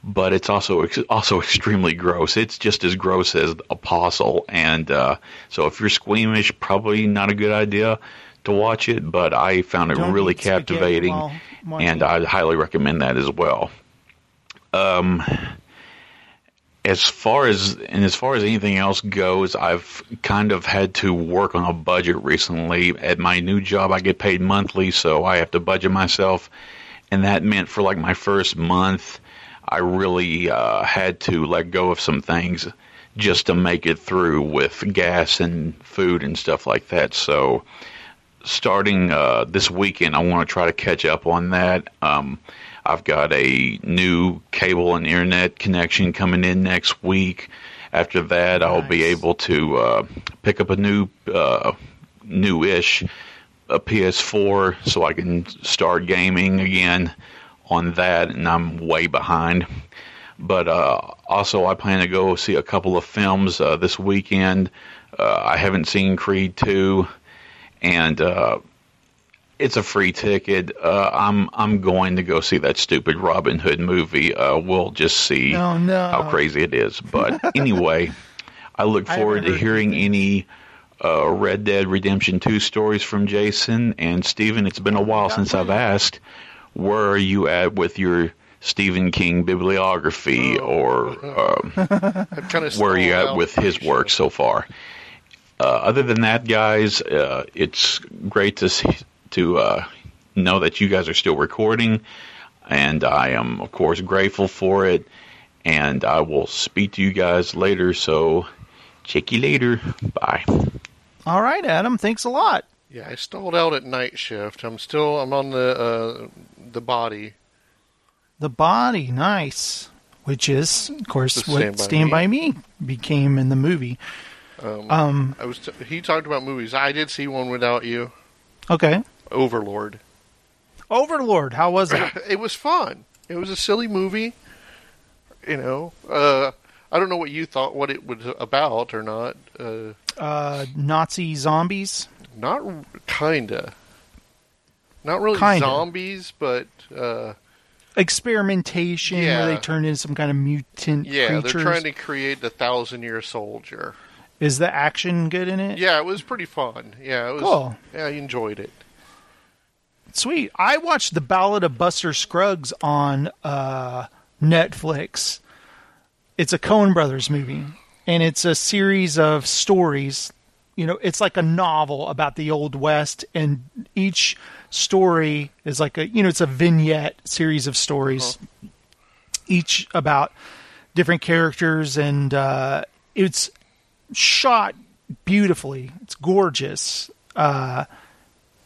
Speaker 8: but it's also also extremely gross. It's just as gross as Apostle, and uh, so if you're squeamish, probably not a good idea to watch it. But I found it
Speaker 2: Don't
Speaker 8: really captivating, and. I'd highly recommend that as well. Um, as far as and as far as anything else goes, I've kind of had to work on a budget recently. At my new job, I get paid monthly, so I have to budget myself, and that meant for like my first month, I really uh, had to let go of some things just to make it through with gas and food and stuff like that. So, starting uh, this weekend, I want to try to catch up on that. Um, I've got a new cable and internet connection coming in next week. After that, I'll be able to uh, pick up a new, uh, new-ish a PS4 so I can start gaming again on that, and I'm way behind. But uh, also, I plan to go see a couple of films uh, this weekend. Uh, I haven't seen Creed 2, and uh, it's a free ticket. Uh, I'm I'm going to go see that stupid Robin Hood movie. Uh, we'll just see
Speaker 2: Oh, no.
Speaker 8: how crazy it is. But anyway, I look forward
Speaker 2: haven't
Speaker 8: to hearing any uh, Red Dead Redemption 2 stories from Jason and Steven. It's been a while since I've asked, where are you at with your Stephen King bibliography, or um,
Speaker 3: kind of
Speaker 8: where are you at with his work so far? Uh, other than that, guys, uh, it's great to see, to uh, know that you guys are still recording, and I am, of course, grateful for it. And I will speak to you guys later. So, check you later. Bye.
Speaker 2: All right, Adam. Thanks a lot.
Speaker 3: Yeah, I stalled out at night shift. I'm still I'm on the uh, the body.
Speaker 2: The body, nice. Which is, of course,
Speaker 3: The
Speaker 2: what
Speaker 3: Stand By
Speaker 2: Stand
Speaker 3: Me.
Speaker 2: by Me became in the movie.
Speaker 3: Um,
Speaker 2: Um,
Speaker 3: I was t- he talked about movies. I did see one without you.
Speaker 2: Okay.
Speaker 3: Overlord.
Speaker 2: Overlord, how was it?
Speaker 3: it was fun. It was a silly movie. You know, uh, I don't know what you thought what it was about or not. Uh,
Speaker 2: Uh, Nazi zombies.
Speaker 3: not kinda. Not really
Speaker 2: Kinda.
Speaker 3: zombies, but uh,
Speaker 2: Experimentation
Speaker 3: Yeah.
Speaker 2: where they turn into some kind of mutant
Speaker 3: yeah,
Speaker 2: creatures.
Speaker 3: they're trying to create the thousand year soldier.
Speaker 2: Is the action good in it?
Speaker 3: Yeah, it was pretty fun. Yeah, it was.
Speaker 2: Cool.
Speaker 3: Yeah, I enjoyed it.
Speaker 2: Sweet. I watched The Ballad of Buster Scruggs on uh, Netflix. It's a Coen Brothers movie, and it's a series of stories. You know, it's like a novel about the Old West, and each story is like a you know, it's a vignette series of stories, each about different characters, and uh, it's shot beautifully. It's gorgeous. Uh,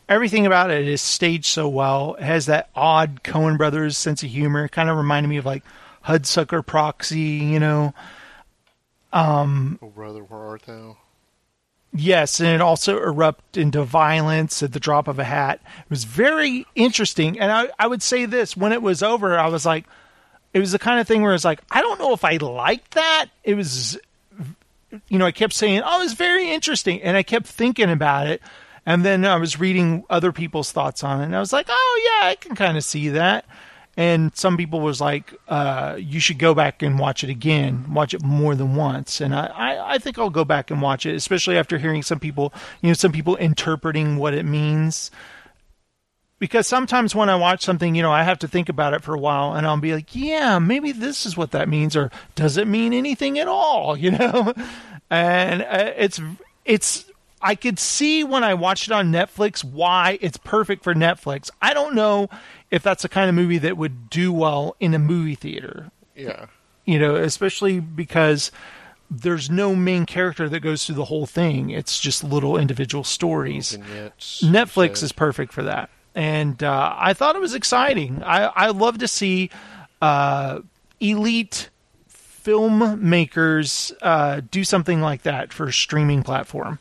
Speaker 2: everything about it is staged so well. It has that odd Coen Brothers sense of humor. It kind of reminded me of like Hudsucker Proxy, you know. Um,
Speaker 3: Oh, brother, where art thou?
Speaker 2: Yes, and it also erupted into violence at the drop of a hat. It was very interesting, and I, I would say this: when it was over, I was like, it was the kind of thing where it's like, I don't know if I liked that. It was, you know, I kept saying, oh, it's very interesting, and I kept thinking about it. And then I was reading other people's thoughts on it, and I was like, "Oh yeah, I can kind of see that." And some people was like, uh, "You should go back and watch it again, watch it more than once." And I, I, I think I'll go back and watch it, especially after hearing some people, you know, some people interpreting what it means. Because sometimes when I watch something, you know, I have to think about it for a while, and I'll be like, "Yeah, maybe this is what that means," or "Does it mean anything at all?" You know, and uh, it's it's I could see when I watched it on Netflix why it's perfect for Netflix. I don't know if that's the kind of movie that would do well in a movie theater.
Speaker 3: Yeah.
Speaker 2: You know, especially because there's no main character that goes through the whole thing. It's just little individual stories. Netflix
Speaker 3: said.
Speaker 2: is perfect for that. And uh, I thought it was exciting. I, I love to see uh, elite filmmakers uh, do something like that for a streaming platform.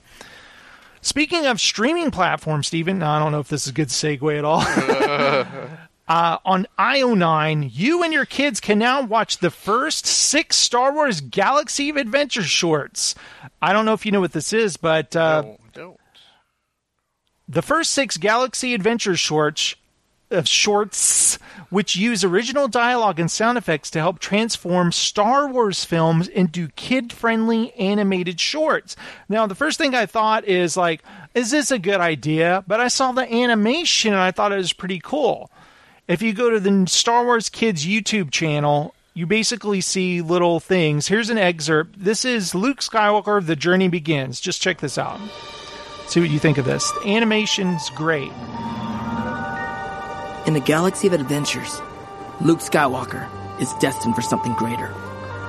Speaker 2: Speaking of streaming platforms, Stephen, I don't know if this is a good segue at all. uh, on IO9, you and your kids can now watch the first six Star Wars Galaxy of Adventure shorts. I don't know if you know what this is, but uh,
Speaker 3: No, don't.
Speaker 2: the first six Galaxy Adventure shorts of shorts which use original dialogue and sound effects to help transform Star Wars films into kid-friendly animated shorts. Now, the first thing I thought is like, is this a good idea? But I saw the animation and I thought it was pretty cool. If you go to the Star Wars Kids YouTube channel, you basically see little things. Here's an excerpt. This is Luke Skywalker, The Journey Begins. Just check this out. See what you think of this. The animation's great.
Speaker 9: In the galaxy of adventures, Luke Skywalker is destined for something greater.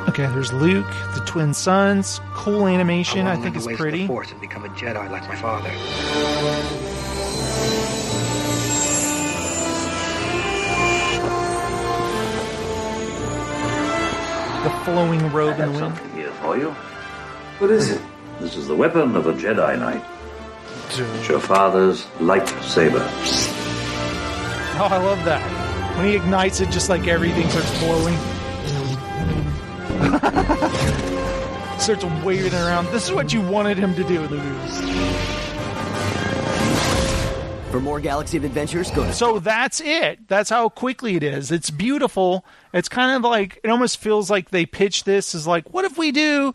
Speaker 2: Okay, there's Luke, the twin suns. Cool animation. I,
Speaker 10: wanna
Speaker 2: think
Speaker 10: learn
Speaker 2: it's
Speaker 10: the ways
Speaker 2: pretty.
Speaker 10: Of the Force and become a Jedi like my father.
Speaker 2: The flowing robe
Speaker 11: I
Speaker 2: and
Speaker 11: have
Speaker 2: wind.
Speaker 11: something here for you. What is it? This is the weapon of a Jedi Knight. It's your father's lightsaber.
Speaker 2: Oh, I love that. When he ignites it, just like everything starts glowing. starts waving around. This is what you wanted him to do, Louise.
Speaker 12: For more Galaxy of Adventures, go to
Speaker 2: So that's it. That's how quickly it is. It's beautiful. It's kind of like it almost feels like they pitched this as like, what if we do?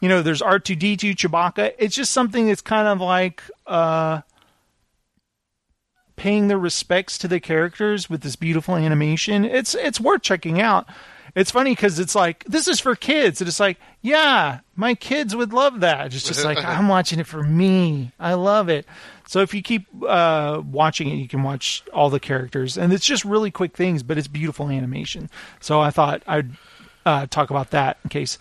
Speaker 2: You know, there's R two D two Chewbacca. It's just something that's kind of like uh, paying their respects to the characters with this beautiful animation. It's it's worth checking out. It's funny because it's like this is for kids, and it's like, yeah, my kids would love that. It's just like I'm watching it for me. I love it. So if you keep uh, watching it, you can watch all the characters, and it's just really quick things, but it's beautiful animation. So I thought I'd uh, talk about that in case.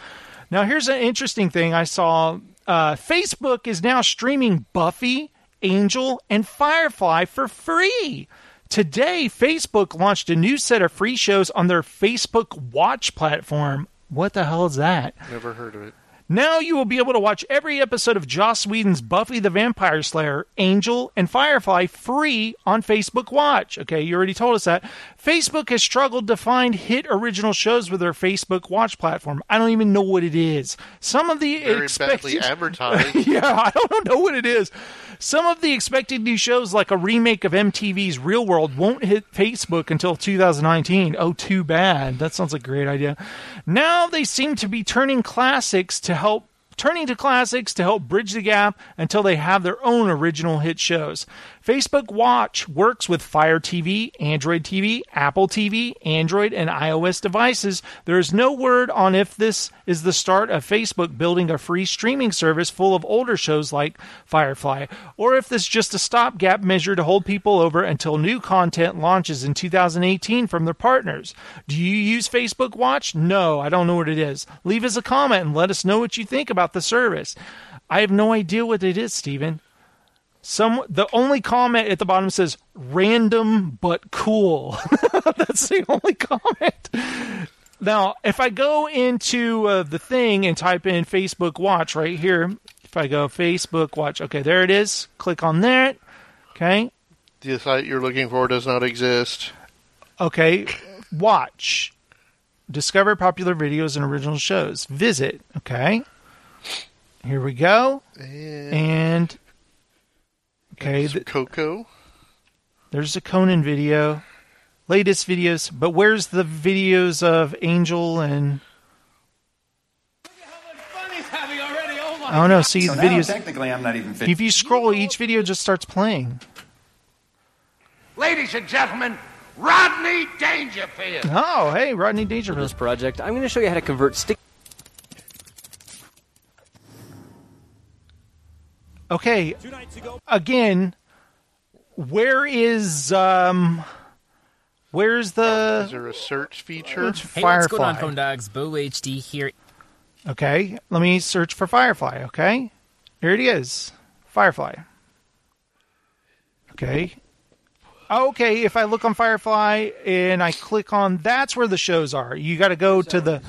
Speaker 2: Now here's an interesting thing I saw. Uh, Facebook is now streaming Buffy, Angel, and Firefly for free. Today, Facebook launched a new set of free shows on their Facebook Watch platform. What the hell is that?
Speaker 3: Never heard of it.
Speaker 2: Now you will be able to watch every episode of Joss Whedon's Buffy the Vampire Slayer, Angel, and Firefly free on Facebook Watch. Okay, you already told us that. Facebook has struggled to find hit original shows with their Facebook Watch platform. I don't even know what it is. Some of the
Speaker 3: Very
Speaker 2: expected
Speaker 3: badly advertised.
Speaker 2: yeah, I don't know what it is. Some of the expected new shows, like a remake of MTV's Real World, won't hit Facebook until 2019. Oh, too bad. That sounds like a great idea. Now they seem to be turning classics to help. Turning to classics to help bridge the gap until they have their own original hit shows. Facebook Watch works with Fire TV, Android TV, Apple TV, Android, and iOS devices. There is no word on if this is the start of Facebook building a free streaming service full of older shows like Firefly, or if this is just a stopgap measure to hold people over until new content launches in 2018 from their partners. Do you use Facebook Watch? No, I don't know what it is. Leave us a comment and let us know what you think about the service. I have no idea what it is, Steven. Some the only comment at the bottom says random but cool. That's the only comment. Now, if I go into uh, the thing and type in Facebook Watch right here, if I go Facebook Watch, okay, there it is. Click on that. Okay.
Speaker 3: The site you're looking for does not exist.
Speaker 2: Okay. Watch. Discover popular videos and original shows. Visit. Okay. Here we go. And okay, th-
Speaker 3: Coco.
Speaker 2: there's a Conan video, latest videos. But where's the videos of Angel and? I don't know. See
Speaker 13: So
Speaker 2: the videos.
Speaker 13: technically, I'm not even fit.
Speaker 2: If you scroll, each video just starts playing.
Speaker 14: Ladies and gentlemen, Rodney Dangerfield.
Speaker 2: Oh, hey, Rodney
Speaker 15: For this project, I'm going to show you how to convert stick.
Speaker 2: Okay. Again, where is um, where's the
Speaker 3: Is
Speaker 2: the
Speaker 3: there a search feature?
Speaker 2: It's
Speaker 16: Hey, what's going on,
Speaker 2: Firefly.
Speaker 16: Home Dogs? Bo HD here.
Speaker 2: Okay, let me search for Firefly. Okay, here it is, Firefly. Okay. Okay, if I look on Firefly and I click on, that's where the shows are. You got to go to the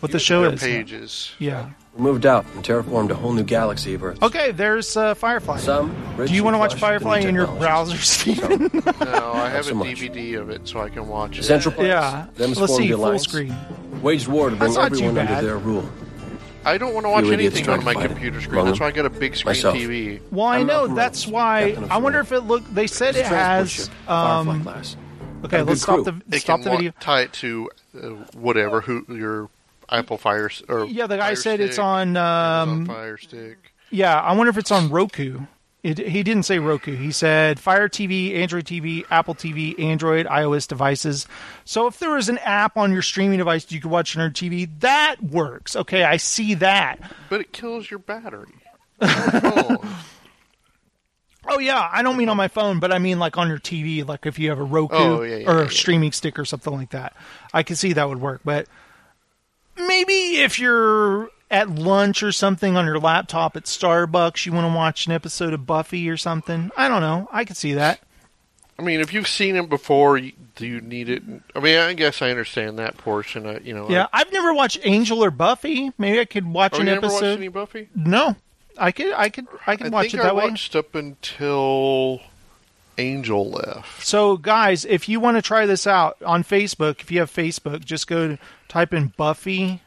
Speaker 2: what the show is.
Speaker 3: pages.
Speaker 2: Yeah.
Speaker 17: We moved out and terraformed a whole new galaxy of Earth.
Speaker 2: Okay, there's uh, Firefly.
Speaker 17: Some rich
Speaker 2: Do you want to watch
Speaker 17: flush
Speaker 2: Firefly
Speaker 17: new
Speaker 2: in your
Speaker 17: technologies.
Speaker 2: browser, Steven?
Speaker 3: No, I have
Speaker 17: so
Speaker 3: a
Speaker 17: much.
Speaker 3: DVD of it, so I can watch it.
Speaker 17: Central Parks,
Speaker 2: Yeah.
Speaker 17: them
Speaker 2: Let's
Speaker 17: formed
Speaker 2: see,
Speaker 17: the
Speaker 2: full
Speaker 17: alliance,
Speaker 2: screen.
Speaker 17: Waged war to bring
Speaker 2: That's not too
Speaker 17: everyone under
Speaker 2: bad.
Speaker 17: their rule.
Speaker 3: I don't want to watch
Speaker 17: Few idiots
Speaker 3: anything
Speaker 17: tried
Speaker 3: on
Speaker 17: to
Speaker 3: my
Speaker 17: fight it.
Speaker 3: computer screen.
Speaker 17: Among
Speaker 3: That's
Speaker 17: them,
Speaker 3: why I got a big screen
Speaker 17: myself.
Speaker 3: TV.
Speaker 2: Well, I
Speaker 17: I'm
Speaker 2: know
Speaker 17: Malcolm
Speaker 2: that's
Speaker 17: Rose,
Speaker 2: why.
Speaker 17: captain of
Speaker 2: I wonder if it look. They said it
Speaker 17: It's a transport
Speaker 2: has.
Speaker 17: ship, Firefly
Speaker 2: Um,
Speaker 17: class.
Speaker 2: okay,
Speaker 17: Got a
Speaker 2: let's
Speaker 17: good
Speaker 2: stop
Speaker 17: crew.
Speaker 2: the
Speaker 3: It
Speaker 2: stop
Speaker 3: can
Speaker 2: the
Speaker 3: wa-
Speaker 2: video.
Speaker 3: tie it to uh, whatever who your Apple Fire or
Speaker 2: Yeah, the guy
Speaker 3: Fire
Speaker 2: said it's on. Um,
Speaker 3: Fire Stick.
Speaker 2: yeah, I wonder if it's on Roku. It, he didn't say Roku. He said Fire TV, Android TV, Apple TV, Android, iOS devices. So if there is an app on your streaming device you could watch on your TV, that works. Okay, I see that.
Speaker 3: But it kills your battery.
Speaker 2: Oh yeah, I don't mean on my phone, but I mean like on your TV, like if you have a Roku
Speaker 3: Oh, yeah, yeah,
Speaker 2: or
Speaker 3: yeah,
Speaker 2: a streaming stick or something like that. I can see that would work, but maybe if you're at lunch or something on your laptop at Starbucks, you want to watch an episode of Buffy or something. I don't know. I could see that.
Speaker 3: I mean, if you've seen it before, do you need it? I mean, I guess I understand that portion. I, you know,
Speaker 2: Yeah, I've never watched Angel or Buffy. Maybe I could watch
Speaker 3: Oh,
Speaker 2: an
Speaker 3: you never watched
Speaker 2: episode.
Speaker 3: any Buffy?
Speaker 2: No, I could, I could, I could
Speaker 3: I
Speaker 2: watch it that
Speaker 3: I
Speaker 2: way.
Speaker 3: watched up until Angel left.
Speaker 2: So, guys, if you want to try this out on Facebook, if you have Facebook, just go to type in Buffy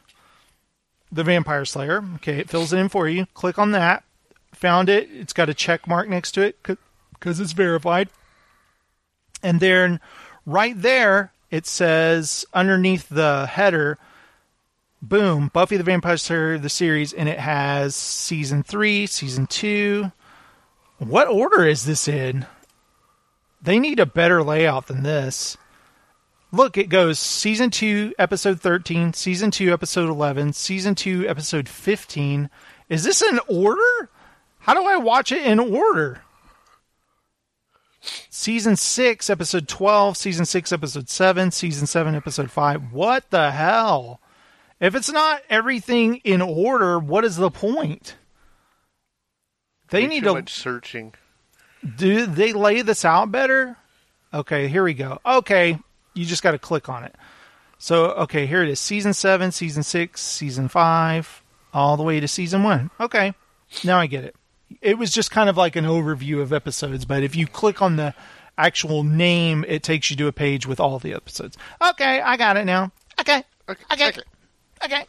Speaker 2: the Vampire Slayer. Okay, it fills it in for you. Click on that. Found it. It's got a check mark next to it because it's verified. And then right there, it says underneath the header, boom, Buffy the Vampire Slayer, the series, and it has season three, season two. What order is this in? They need a better layout than this. Look, it goes season 2, episode 13, season 2, episode 11, season 2, episode 15. Is this in order? How do I watch it in order? Season 6, episode 12, season 6, episode 7, season 7, episode 5. What the hell? If it's not everything in order, what is the point? They
Speaker 3: Way
Speaker 2: need to
Speaker 3: much searching.
Speaker 2: do they lay this out better? Okay, here we go. Okay, you just got to click on it. So, okay, here it is. Season 7, Season 6, Season 5, all the way to Season 1. Okay, now I get it. It was just kind of like an overview of episodes, but if you click on the actual name, it takes you to a page with all the episodes. Okay, I got it now. Okay,
Speaker 3: okay,
Speaker 2: okay, okay,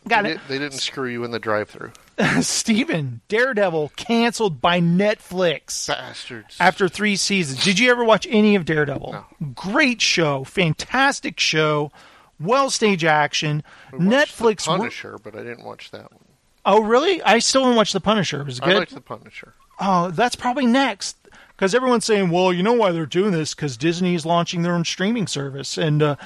Speaker 2: got
Speaker 3: they
Speaker 2: it.
Speaker 3: Did, they didn't screw you in the drive-through.
Speaker 2: Steven, Daredevil canceled by Netflix.
Speaker 3: Bastards.
Speaker 2: After three seasons. Did you ever watch any of Daredevil? Great show. Fantastic show. Well stage action. Netflix.
Speaker 3: The Punisher, but I didn't watch that one.
Speaker 2: Oh, really? I still haven't watched The Punisher. It Was it
Speaker 3: I
Speaker 2: good?
Speaker 3: liked the Punisher.
Speaker 2: Oh, that's probably next. Because everyone's saying, well, you know why they're doing this? Because Disney is launching their own streaming service. And uh,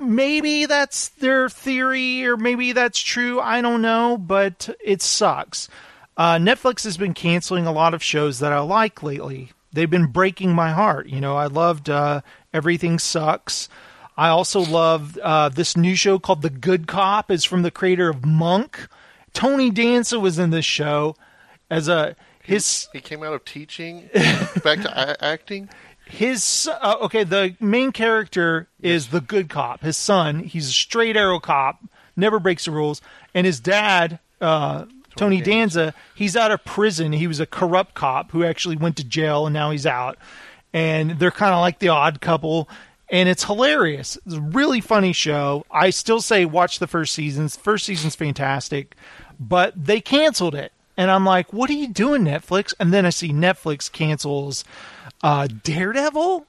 Speaker 2: maybe that's their theory, or maybe that's true. I don't know, but it sucks. Uh, Netflix has been canceling a lot of shows that I like lately. They've been breaking my heart. You know, I loved uh, Everything Sucks. I also love uh, this new show called The Good Cop. is from the creator of Monk. Tony Danza was in this show as a his
Speaker 3: He came out of teaching back to acting.
Speaker 2: His uh, okay the main character is the good cop. His son he's a straight arrow cop never breaks the rules. And his dad uh, tony, danza he's out of prison. He was a corrupt cop who actually went to jail and now he's out. And they're kind of like the odd couple. And it's hilarious. It's a really funny show. I still say watch the first seasons. First season's fantastic. But they canceled it. And i'm like what are you doing netflix? And then i see netflix cancels uh, Daredevil?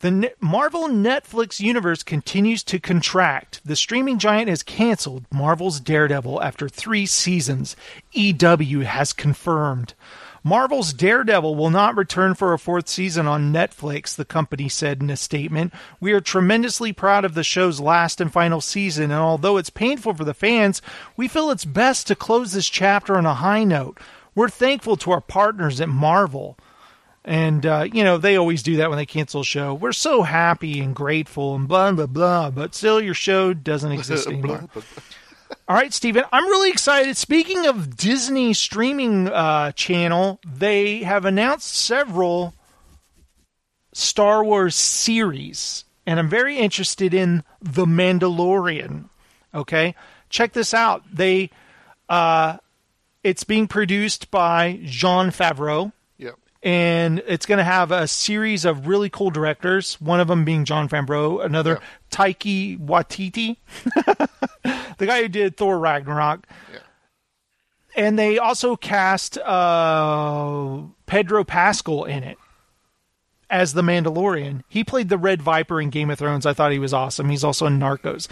Speaker 2: The Ne- Marvel Netflix universe continues to contract. The streaming giant has canceled Marvel's Daredevil after three seasons. EW has confirmed. Marvel's Daredevil will not return for a fourth season on Netflix, the company said in a statement. We are tremendously proud of the show's last and final season, and although it's painful for the fans, we feel it's best to close this chapter on a high note. We're thankful to our partners at Marvel. And, uh, you know, they always do that when they cancel a show. We're so happy and grateful and blah, blah, blah, but still your show doesn't exist anymore. All right, Steven, I'm really excited. Speaking of Disney streaming uh, channel, they have announced several Star Wars series, and I'm very interested in The Mandalorian. Okay, check this out. They, uh, it's being produced by Jon Favreau. And it's going to have a series of really cool directors. One of them being Jon Favreau, another Taika Waititi, the guy who did Thor Ragnarok. And they also cast uh, Pedro Pascal in it as the Mandalorian. He played the Red Viper in Game of Thrones. I thought he was awesome. He's also in Narcos.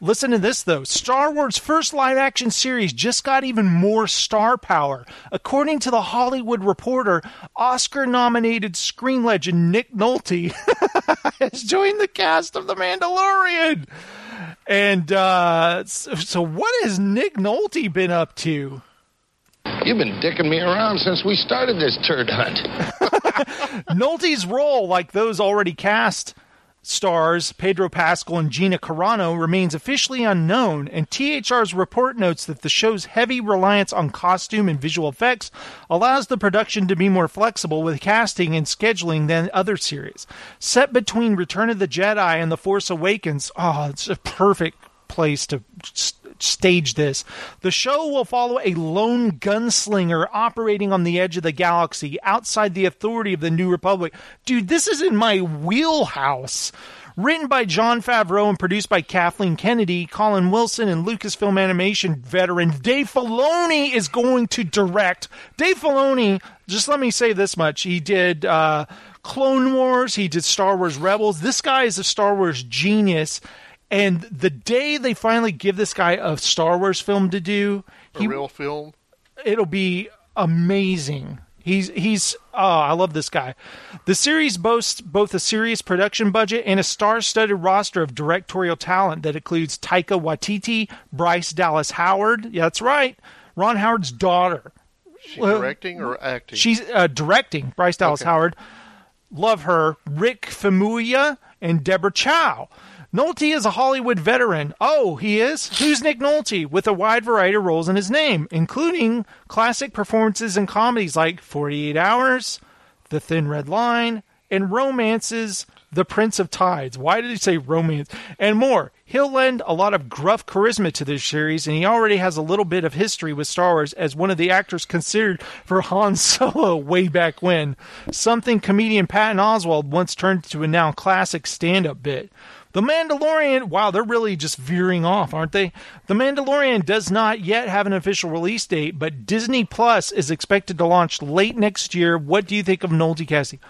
Speaker 2: Listen to this, though. Star Wars' first live action series just got even more star power. According to The Hollywood Reporter, Oscar nominated screen legend Nick Nolte has joined the cast of The Mandalorian. And uh, so, so, what has Nick Nolte been up to?
Speaker 14: You've been dicking me around since we started this turd hunt.
Speaker 2: Nolte's role, like those already cast stars Pedro Pascal and Gina Carano, remains officially unknown, and THR's report notes that the show's heavy reliance on costume and visual effects allows the production to be more flexible with casting and scheduling than other series. Set between Return of the Jedi and The Force Awakens, oh, it's a perfect place to s- stage this. The show will follow a lone gunslinger operating on the edge of the galaxy outside the authority of the New Republic. Dude, this is in my wheelhouse. Written by Jon Favreau and produced by Kathleen Kennedy, Colin Wilson, and Lucasfilm Animation veteran Dave Filoni is going to direct. Dave Filoni, just let me say this much: he did uh, Clone Wars, he did Star Wars Rebels. This guy is a Star Wars genius. And the day they finally give this guy a Star Wars film to do,
Speaker 3: A real film.
Speaker 2: it'll be amazing. He's he's oh, I love this guy. The series boasts both a serious production budget and a star-studded roster of directorial talent that includes Taika Waititi, Bryce Dallas Howard. Yeah, that's right. Ron Howard's daughter.
Speaker 3: She
Speaker 2: Well,
Speaker 3: directing or acting?
Speaker 2: She's uh, directing. Bryce Dallas
Speaker 3: Okay.
Speaker 2: Howard. Love her. Rick Famuyiwa and Deborah Chow. Nolte is a Hollywood veteran. Oh, he is? Who's Nick Nolte? With a wide variety of roles in his name, including classic performances in comedies like 48 Hours, The Thin Red Line, and romances The Prince of Tides. Why did he say romance? And more. He'll lend a lot of gruff charisma to this series, and he already has a little bit of history with Star Wars as one of the actors considered for Han Solo way back when. Something comedian Patton Oswalt once turned to a now classic stand up bit. The Mandalorian, wow, they're really just veering off, aren't they? The Mandalorian does not yet have an official release date, but Disney Plus is expected to launch late next year. What do you think of Nolte Cassie?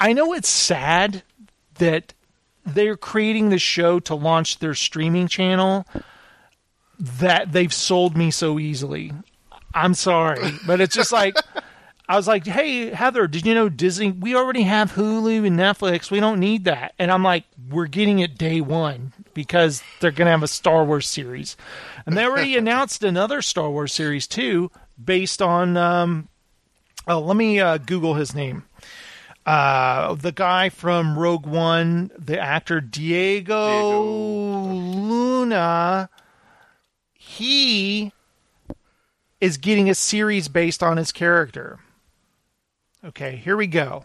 Speaker 2: I know it's sad that they're creating the show to launch their streaming channel that they've sold me so easily. I'm sorry, but it's just like I was like, "Hey, Heather, did you know Disney? We already have Hulu and Netflix. We don't need that." And I'm like, "We're getting it day one because they're going to have a Star Wars series, and they already announced another Star Wars series too, based on. Um, oh, let me uh, Google his name. Uh, the guy from Rogue One, the actor Diego, Luna, he is getting a series based on his character. Okay, here we go.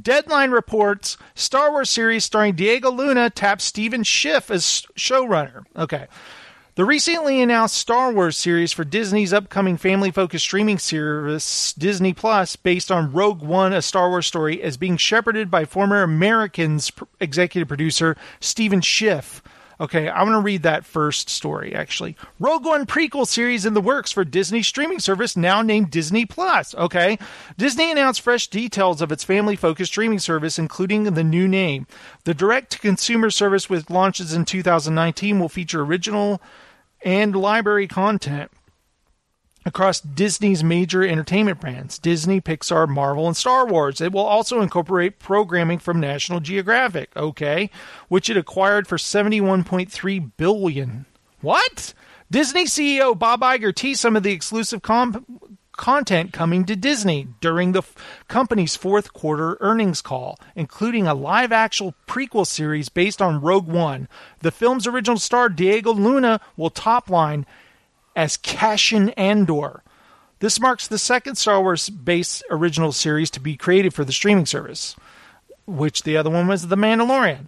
Speaker 2: Deadline reports Star Wars series starring Diego Luna taps Stephen Schiff as showrunner. Okay. The recently announced Star Wars series for Disney's upcoming family focused streaming service, Disney Plus, based on Rogue One, a Star Wars story, is being shepherded by former Americans executive producer Stephen Schiff. Okay, I'm going to read that first story, actually. Rogue One prequel series in the works for Disney streaming service now named Disney Plus. Okay. Disney announced fresh details of its family focused streaming service, including the new name. The direct to consumer service, which launches in 2019, will feature original and library content across Disney's major entertainment brands Disney, Pixar, Marvel, and Star Wars. It will also incorporate programming from National Geographic, okay, which it acquired for 71.3 billion. What? Disney CEO Bob Iger teased some of the exclusive com- content coming to Disney during the f- company's fourth quarter earnings call, including a live actual prequel series based on Rogue One. The film's original star Diego Luna will topline as Cassian Andor. This marks the second Star Wars based original series to be created for the streaming service, which the other one was The Mandalorian.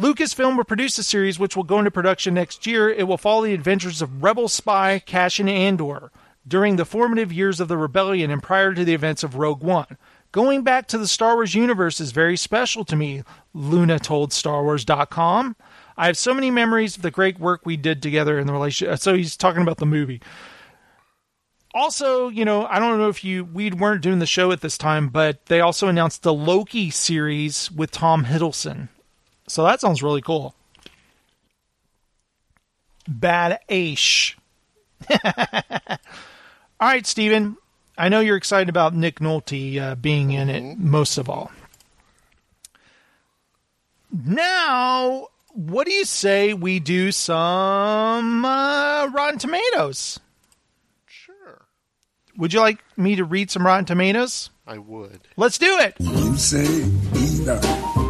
Speaker 2: Lucasfilm will produce a series, which will go into production next year. It will follow the adventures of rebel spy Cassian Andor during the formative years of the rebellion and prior to the events of Rogue One. Going back to the Star Wars universe is very special to me, Luna told StarWars.com. I have so many memories of the great work we did together in the relationship. So he's talking about the movie. Also, you know, I don't know if you we weren't doing the show at this time, but they also announced the Loki series with Tom Hiddleston. So that sounds really cool. Bad Aish. all right, Steven. I know you're excited about Nick Nolte uh, being in it most of all. Now, what do you say we do some uh, Rotten Tomatoes?
Speaker 3: Sure.
Speaker 2: Would you like me to read some Rotten Tomatoes?
Speaker 3: I would.
Speaker 2: Let's do it.
Speaker 13: You say either,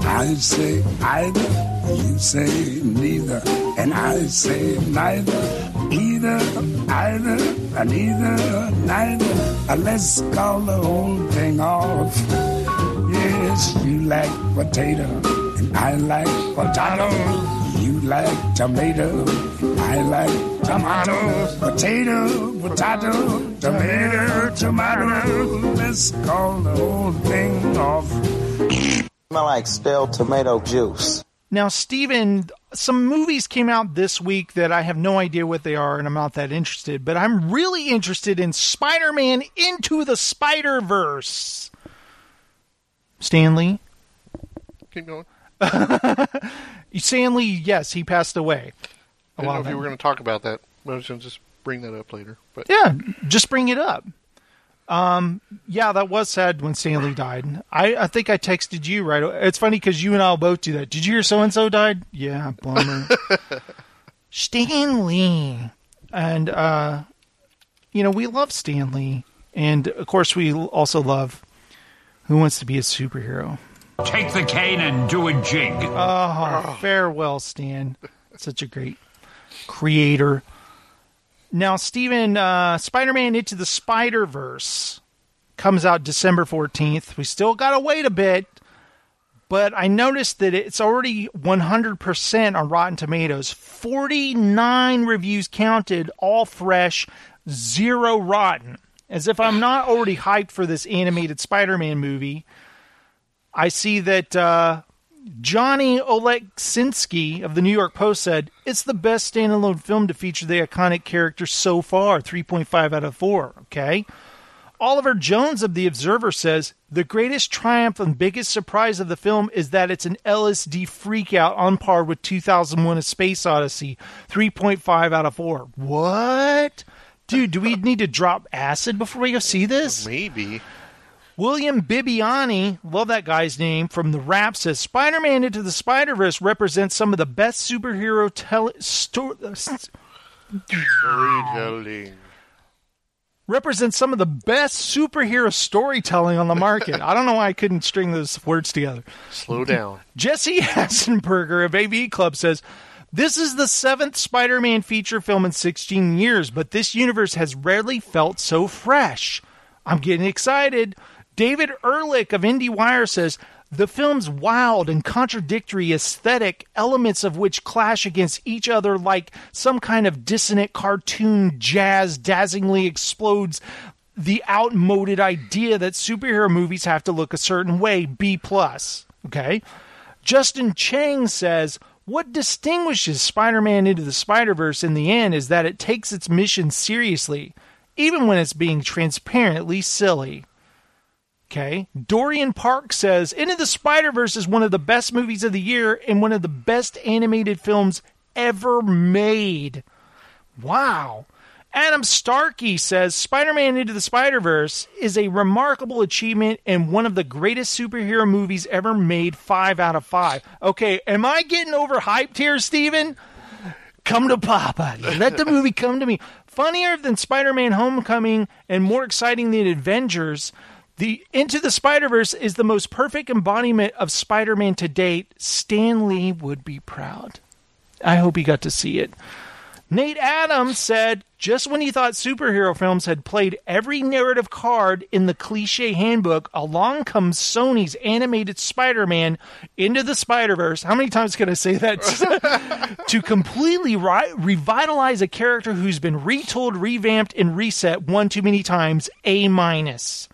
Speaker 13: I say either. You say neither, and I say neither. Either, either, and either, neither. Uh, Let's call the whole thing off. Yes, you like potato, and I like potato. You like tomato. I like tomatoes. Potato, potato, tomato, tomato. Let's call the whole thing off.
Speaker 16: Smell like stale tomato juice.
Speaker 2: Now, Steven, some movies came out this week that I have no idea what they are, and I'm not that interested, but I'm really interested in Spider Man Into the Spider Verse. Stan Lee?
Speaker 3: Keep going.
Speaker 2: Stan Lee, yes, he passed away.
Speaker 3: I didn't know if you were going to talk about that. I was going to just bring that up later. But
Speaker 2: Yeah, just bring it up. Um, yeah, that was sad when Stan Lee died. I, I think I texted you right. It's funny because you and I'll both do that. Did you hear so and so died? Yeah, bummer. Stan Lee, and uh, you know we love Stan Lee, and of course we also love Who Wants to Be a Superhero.
Speaker 18: Take the cane and do a jig.
Speaker 2: Oh, farewell, Stan. Such a great creator. Now, Steven, uh, Spider Man Into the Spider Verse comes out December 14th. We still got to wait a bit, but I noticed that it's already 100% on Rotten Tomatoes. 49 reviews counted, all fresh, zero rotten. As if I'm not already hyped for this animated Spider Man movie. I see that uh, Johnny Oleksinski of the New York Post said it's the best standalone film to feature the iconic character so far, 3.5 out of 4. Okay. Oliver Jones of The Observer says the greatest triumph and biggest surprise of the film is that it's an LSD freakout on par with 2001 A Space Odyssey, 3.5 out of 4. What? Dude, do we need to drop acid before we go see this?
Speaker 3: Maybe.
Speaker 2: William Bibbiani, love that guy's name, from TheWrap says Spider Man Into the Spider Verse represents some of the best superhero tele- sto-
Speaker 3: Storytelling.
Speaker 2: represents some of the best superhero storytelling on the market. I don't know why I couldn't string those words together.
Speaker 3: Slow down.
Speaker 2: Jesse Hassenberger of AV Club says, This is the seventh Spider Man feature film in 16 years, but this universe has rarely felt so fresh. I'm getting excited. David Ehrlich of IndieWire says, the film's wild and contradictory aesthetic, elements of which clash against each other like some kind of dissonant cartoon jazz, dazzlingly explodes the outmoded idea that superhero movies have to look a certain way. B plus. Okay. Justin Chang says, what distinguishes Spider Man into the Spider Verse in the end is that it takes its mission seriously, even when it's being transparently silly. Okay. Dorian Park says Into the Spider Verse is one of the best movies of the year and one of the best animated films ever made. Wow. Adam Starkey says Spider Man Into the Spider Verse is a remarkable achievement and one of the greatest superhero movies ever made. Five out of five. Okay, am I getting overhyped here, Steven? Come to Papa. Let the movie come to me. Funnier than Spider Man Homecoming and more exciting than Avengers. The Into the Spider Verse is the most perfect embodiment of Spider Man to date. Stan Lee would be proud. I hope he got to see it. Nate Adams said, just when you thought superhero films had played every narrative card in the cliche handbook, along comes Sony's animated Spider Man into the Spider Verse. How many times can I say that? to completely ri- revitalize a character who's been retold, revamped, and reset one too many times. A minus.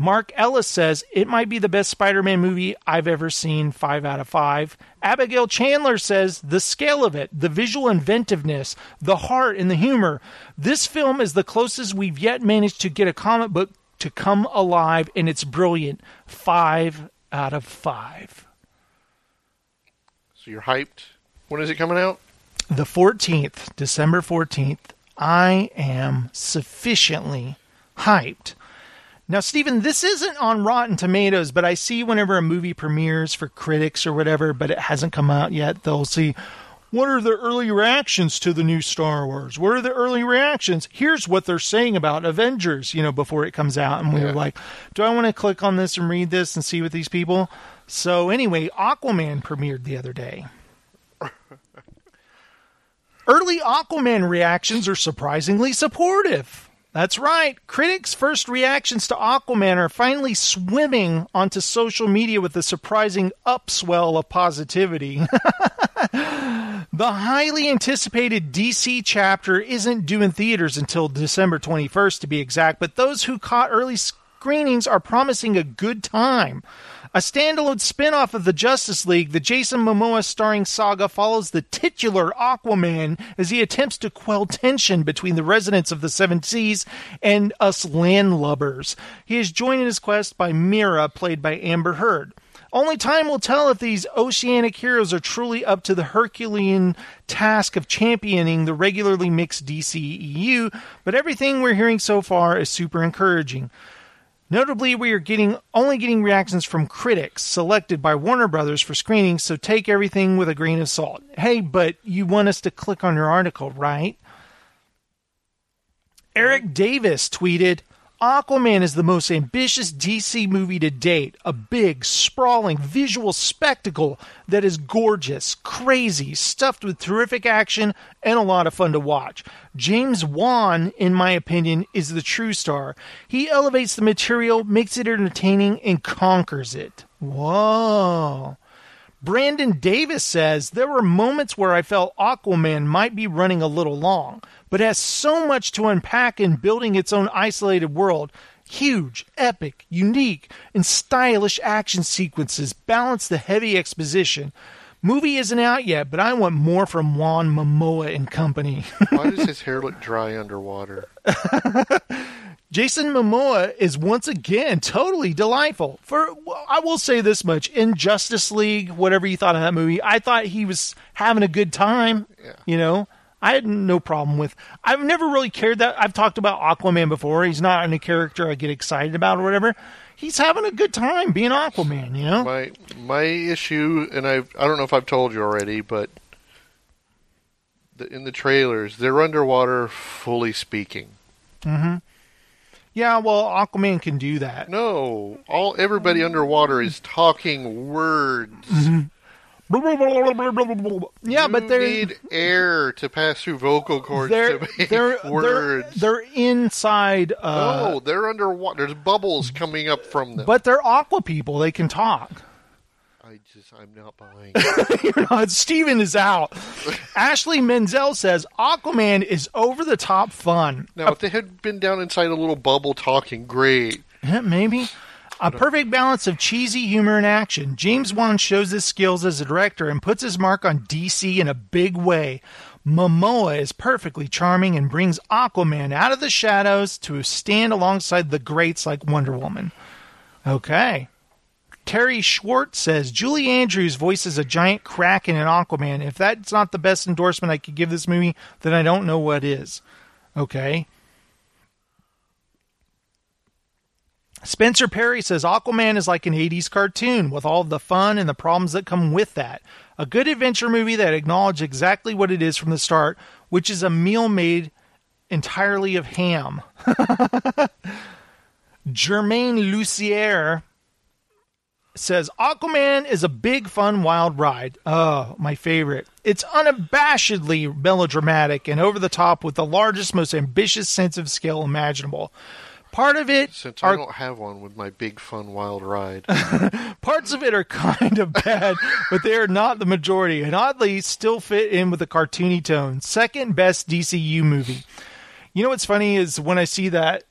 Speaker 2: Mark Ellis says it might be the best Spider Man movie I've ever seen, 5 out of 5. Abigail Chandler says the scale of it, the visual inventiveness, the heart, and the humor. This film is the closest we've yet managed to get a comic book to come alive, and it's brilliant. 5 out of 5.
Speaker 3: So you're hyped. When is it coming out?
Speaker 2: The 14th, December 14th. I am sufficiently hyped. Now, Stephen, this isn't on Rotten Tomatoes, but I see whenever a movie premieres for critics or whatever, but it hasn't come out yet, they'll see what are the early reactions to the new Star Wars? What are the early reactions? Here's what they're saying about Avengers, you know, before it comes out. And we were like, do I want to click on this and read this and see what these people? So, anyway, Aquaman premiered the other day. Early Aquaman reactions are surprisingly supportive. That's right. Critics' first reactions to Aquaman are finally swimming onto social media with a surprising upswell of positivity. The highly anticipated DC chapter isn't due in theaters until December 21st, to be exact, but those who caught early screenings are promising a good time. A standalone spin off of the Justice League, the Jason Momoa starring saga follows the titular Aquaman as he attempts to quell tension between the residents of the Seven Seas and us landlubbers. He is joined in his quest by Mera, played by Amber Heard. Only time will tell if these oceanic heroes are truly up to the Herculean task of championing the regularly mixed DCEU, but everything we're hearing so far is super encouraging. Notably, we are getting only getting reactions from critics selected by Warner Brothers for screening, so take everything with a grain of salt. Hey, but you want us to click on your article, right? Eric Davis tweeted, Aquaman is the most ambitious DC movie to date. A big, sprawling visual spectacle that is gorgeous, crazy, stuffed with terrific action, and a lot of fun to watch. James Wan, in my opinion, is the true star. He elevates the material, makes it entertaining, and conquers it. Whoa. Brandon Davis says there were moments where I felt Aquaman might be running a little long, but has so much to unpack in building its own isolated world. Huge, epic, unique, and stylish action sequences balance the heavy exposition. Movie isn't out yet, but I want more from Juan Momoa and company.
Speaker 3: Why does his hair look dry underwater?
Speaker 2: Jason Momoa is once again totally delightful. For I will say this much: in Justice League, whatever you thought of that movie, I thought he was having a good time. Yeah. You know, I had no problem with. I've never really cared that. I've talked about Aquaman before. He's not in a character I get excited about or whatever. He's having a good time being Aquaman. You know,
Speaker 3: My my issue, and I I don't know if I've told you already, but the, in the trailers, they're underwater, fully speaking.
Speaker 2: hmm Yeah, well, Aquaman can do that.
Speaker 3: No, all everybody underwater is talking words.
Speaker 2: Yeah, but
Speaker 3: they need air to pass through vocal cords
Speaker 2: they're
Speaker 3: to make
Speaker 2: they're, they're
Speaker 3: words.
Speaker 2: they're inside. Uh,
Speaker 3: no, they're underwater. There's bubbles coming up from them.
Speaker 2: But they're aqua people. They can talk.
Speaker 3: I just, I'm not buying.
Speaker 2: You're not. Steven is out. Ashley Menzel says Aquaman is over the top fun.
Speaker 3: Now, if they had been down inside a little bubble talking, great.
Speaker 2: Yeah, maybe. A perfect balance of cheesy humor and action. James Wan shows his skills as a director and puts his mark on DC in a big way. Momoa is perfectly charming and brings Aquaman out of the shadows to stand alongside the greats like Wonder Woman. Okay. Terri Schwartz says Julie Andrews voices a giant kraken in Aquaman. If that's not the best endorsement I could give this movie, then I don't know what is. Okay. Spencer Perry says Aquaman is like an 80s cartoon with all the fun and the problems that come with that. A good adventure movie that acknowledges exactly what it is from the start, which is a meal made entirely of ham. Germain Lussier says Aquaman is a big, fun, wild ride. Oh, my favorite. It's unabashedly melodramatic and over the top with the largest, most ambitious sense of scale imaginable. Part of it
Speaker 3: Since
Speaker 2: are
Speaker 3: I don't have one with my big fun wild ride.
Speaker 2: Parts of it are kind of bad, but they are not the majority, and oddly still fit in with a cartoony tone. Second best DCU movie. You know what's funny is when I see that.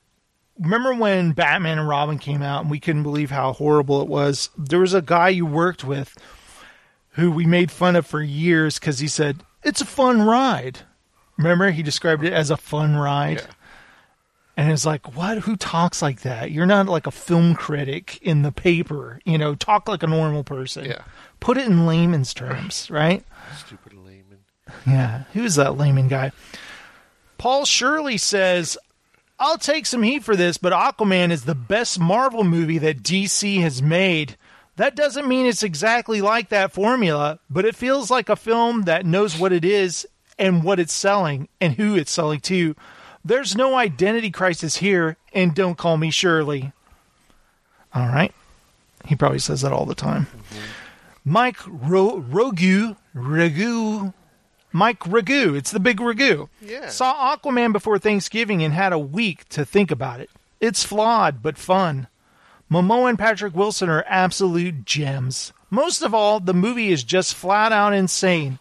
Speaker 2: Remember when Batman and Robin came out and we couldn't believe how horrible it was? There was a guy you worked with who we made fun of for years because he said, It's a fun ride. Remember? He described it as a fun ride. And it's like, what? Who talks like that? You're not like a film critic in the paper. You know, talk like a normal person.
Speaker 3: Yeah.
Speaker 2: Put it in layman's terms, right?
Speaker 3: Stupid layman.
Speaker 2: Yeah. Who's that layman guy? Paul Shirley says, I'll take some heat for this, but Aquaman is the best Marvel movie that DC has made. That doesn't mean it's exactly like that formula, but it feels like a film that knows what it is and what it's selling and who it's selling to. There's no identity crisis here, and don't call me Shirley. All right. He probably says that all the time. Mike Ro- Rogu, Ragu, Mike Ragu. It's the big Ragu.
Speaker 3: Yeah.
Speaker 2: Saw Aquaman before Thanksgiving and had a week to think about it. It's flawed but fun. Momoa and Patrick Wilson are absolute gems. Most of all, the movie is just flat out insane.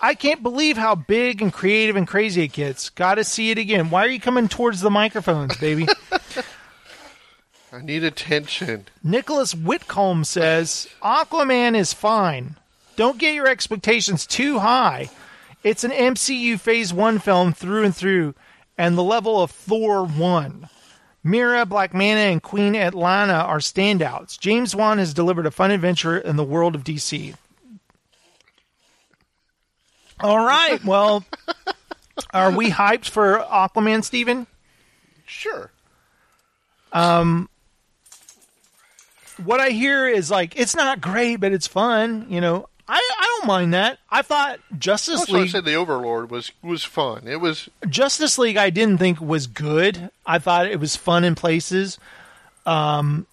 Speaker 2: I can't believe how big and creative and crazy it gets. Gotta see it again. Why are you coming towards the microphones, baby?
Speaker 3: I need attention.
Speaker 2: Nicholas Whitcomb says Aquaman is fine. Don't get your expectations too high. It's an MCU Phase 1 film through and through, and the level of Thor 1. Mera, Black Manta, and Queen Atlanna are standouts. James Wan has delivered a fun adventure in the world of DC. All right, well, are we hyped for Aquaman, Steven?
Speaker 3: Sure.
Speaker 2: Um, what I hear is like it's not great, but it's fun. You know, I I don't mind that. I thought Justice
Speaker 3: That's why I
Speaker 2: League
Speaker 3: said the Overlord was was fun. It was
Speaker 2: Justice League I didn't think was good. I thought it was fun in places. Um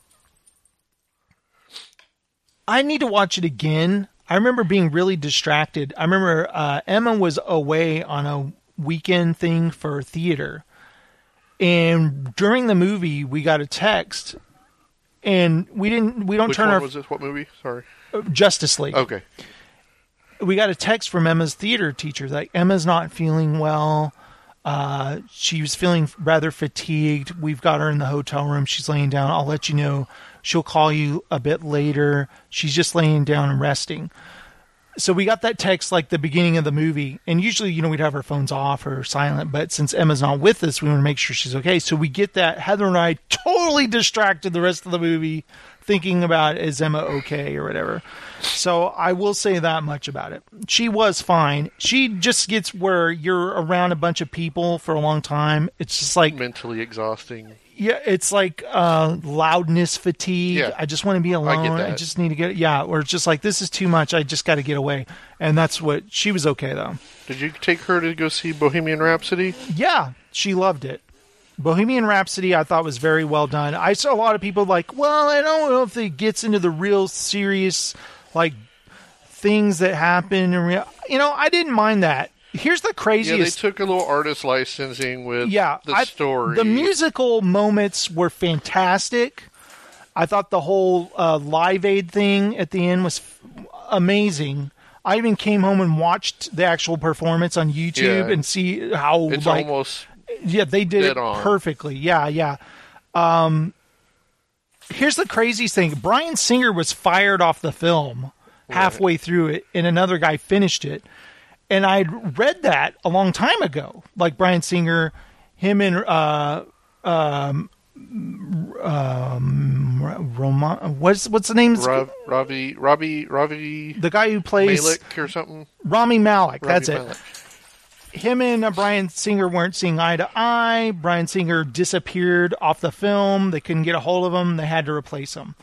Speaker 2: I need to watch it again. I remember being really distracted. I remember uh, Emma was away on a weekend thing for theater. And during the movie, we got a text and we didn't we don't
Speaker 3: which
Speaker 2: turn
Speaker 3: one
Speaker 2: our
Speaker 3: was this? What movie? Sorry.
Speaker 2: Justice League
Speaker 3: Okay.
Speaker 2: we got a text from Emma's theater teacher like Emma's not feeling well. Uh, she was feeling rather fatigued. We've got her in the hotel room. She's laying down. I'll let you know. She'll call you a bit later. She's just laying down and resting. So we got that text like the beginning of the movie, and usually, you know, we'd have our phones off or silent. But since Emma's not with us, we want to make sure she's okay. So we get that. Heather and I totally distracted the rest of the movie, thinking about is Emma okay or whatever. So I will say that much about it. She was fine. She just gets where you're around a bunch of people for a long time. It's just like
Speaker 3: mentally exhausting.
Speaker 2: Yeah, it's like uh, loudness fatigue.
Speaker 3: Yeah.
Speaker 2: I just want to be alone. I,
Speaker 3: that.
Speaker 2: just need to get yeah, or it's just like this is too much. I just got to get away. And that's what she was okay though.
Speaker 3: Did you take her to go see Bohemian Rhapsody?
Speaker 2: Yeah, she loved it. Bohemian Rhapsody, I thought was very well done. I saw a lot of people like, well, I don't know if it gets into the real serious like things that happen and real. You know, I didn't mind that. Here's the craziest.
Speaker 3: Yeah, they took a little artist licensing with
Speaker 2: yeah,
Speaker 3: the
Speaker 2: I-
Speaker 3: story.
Speaker 2: The musical moments were fantastic. I thought the whole uh, Live Aid thing at the end was f- amazing. I even came home and watched the actual performance on YouTube
Speaker 3: Yeah.
Speaker 2: and see how
Speaker 3: it's
Speaker 2: like
Speaker 3: almost
Speaker 2: yeah they did it
Speaker 3: on.
Speaker 2: perfectly. Yeah, yeah. Um, here's the craziest thing: Bryan Singer was fired off the film halfway through it, and another guy finished it. And I'd read that a long time ago. Like Bryan Singer, him and uh, um, um, Roman. What's what's the name?
Speaker 3: Rob, Robbie, Robbie, Robbie,
Speaker 2: The guy who plays
Speaker 3: Malik or something.
Speaker 2: Rami Malek.
Speaker 3: Robbie
Speaker 2: that's
Speaker 3: Malek.
Speaker 2: it. Him and uh, Bryan Singer weren't seeing eye to eye. Bryan Singer disappeared off the film. They couldn't get a hold of him. They had to replace him.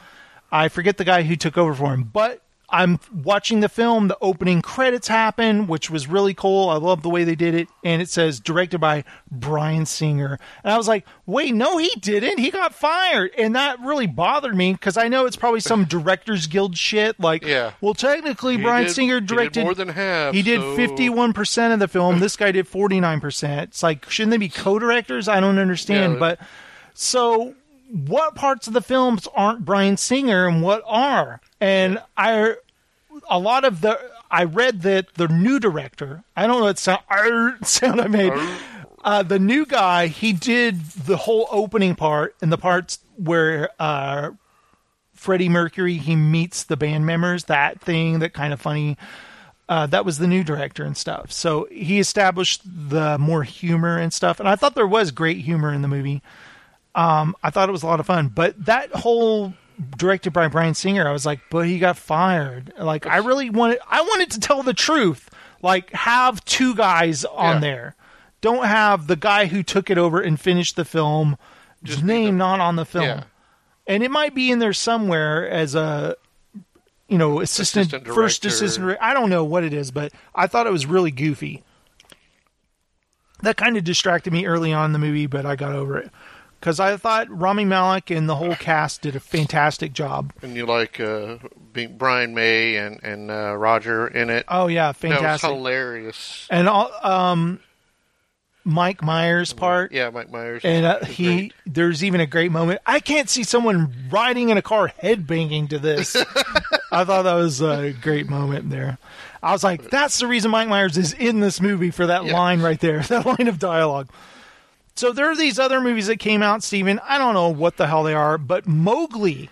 Speaker 2: I forget the guy who took over for him, but I'm watching the film. The opening credits happen, which was really cool. I love the way they did it. And it says directed by Bryan Singer. And I was like, wait, no, he didn't. He got fired. And that really bothered me because I know it's probably some Directors Guild shit. Like,
Speaker 3: Yeah.
Speaker 2: well, technically,
Speaker 3: He
Speaker 2: Bryan
Speaker 3: did-
Speaker 2: Singer directed
Speaker 3: more than half,
Speaker 2: He did
Speaker 3: so-
Speaker 2: 51% of the film. This guy did 49%. It's like, shouldn't they be co directors? I don't understand.
Speaker 3: Yeah.
Speaker 2: But so what parts of the films aren't Bryan Singer and what are? And I, a lot of the, I read that the new director, I don't know what sound, arr, sound I made. Uh, the new guy, he did the whole opening part and the parts where uh, Freddie Mercury he meets the band members. That thing, that kind of funny. Uh, that was the new director and stuff. So he established the more humor and stuff, and I thought there was great humor in the movie. Um, I thought it was a lot of fun, but that whole directed by Bryan Singer, I was like, but he got fired. Like I really wanted, I wanted to tell the truth. Like have two guys on
Speaker 3: Yeah.
Speaker 2: there. Don't have the guy who took it over and finished the film. Just name not on the film.
Speaker 3: Yeah.
Speaker 2: And it might be in there somewhere as a you know, assistant,
Speaker 3: Assistant
Speaker 2: first assistant. I don't know what it is, but I thought it was really goofy. That kind of distracted me early on in the movie, but I got over it because I thought Rami Malek and the whole cast did a fantastic job.
Speaker 3: And you like uh, being Brian May and and uh, Roger in it.
Speaker 2: Oh yeah,
Speaker 3: That was
Speaker 2: fantastic.
Speaker 3: hilarious.
Speaker 2: And all, um, Mike Myers part.
Speaker 3: Yeah, Mike Myers.
Speaker 2: And uh, he,
Speaker 3: great.
Speaker 2: there's even a great moment. I can't see someone riding in a car headbanging to this. I thought that was a great moment there. I was like, that's the reason Mike Myers is in this movie for that line right there, that line of dialogue. So there are these other movies that came out, Steven. I don't know what the hell they are, but Mowgli,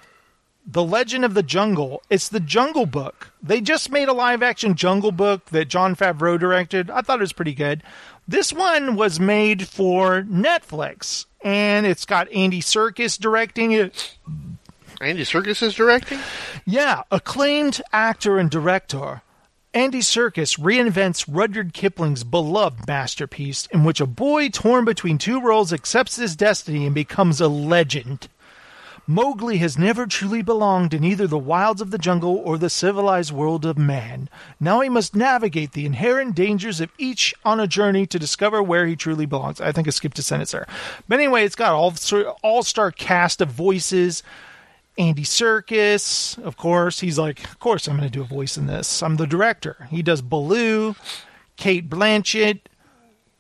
Speaker 2: The Legend of the Jungle, it's the Jungle Book. They just made a live action Jungle Book that Jon Favreau directed. I thought it was pretty good. This one was made for Netflix, and it's got Andy Serkis directing it.
Speaker 3: Andy Serkis is directing?
Speaker 2: Yeah, acclaimed actor and director. Andy Serkis reinvents Rudyard Kipling's beloved masterpiece, in which a boy torn between two worlds accepts his destiny and becomes a legend. Mowgli has never truly belonged in either the wilds of the jungle or the civilized world of man. Now he must navigate the inherent dangers of each on a journey to discover where he truly belongs. I think I skipped a sentence there. But anyway, it's got all all star cast of voices. Andy Serkis, of course, he's like, of course I'm going to do a voice in this. I'm the director. He does Baloo, Cate Blanchett,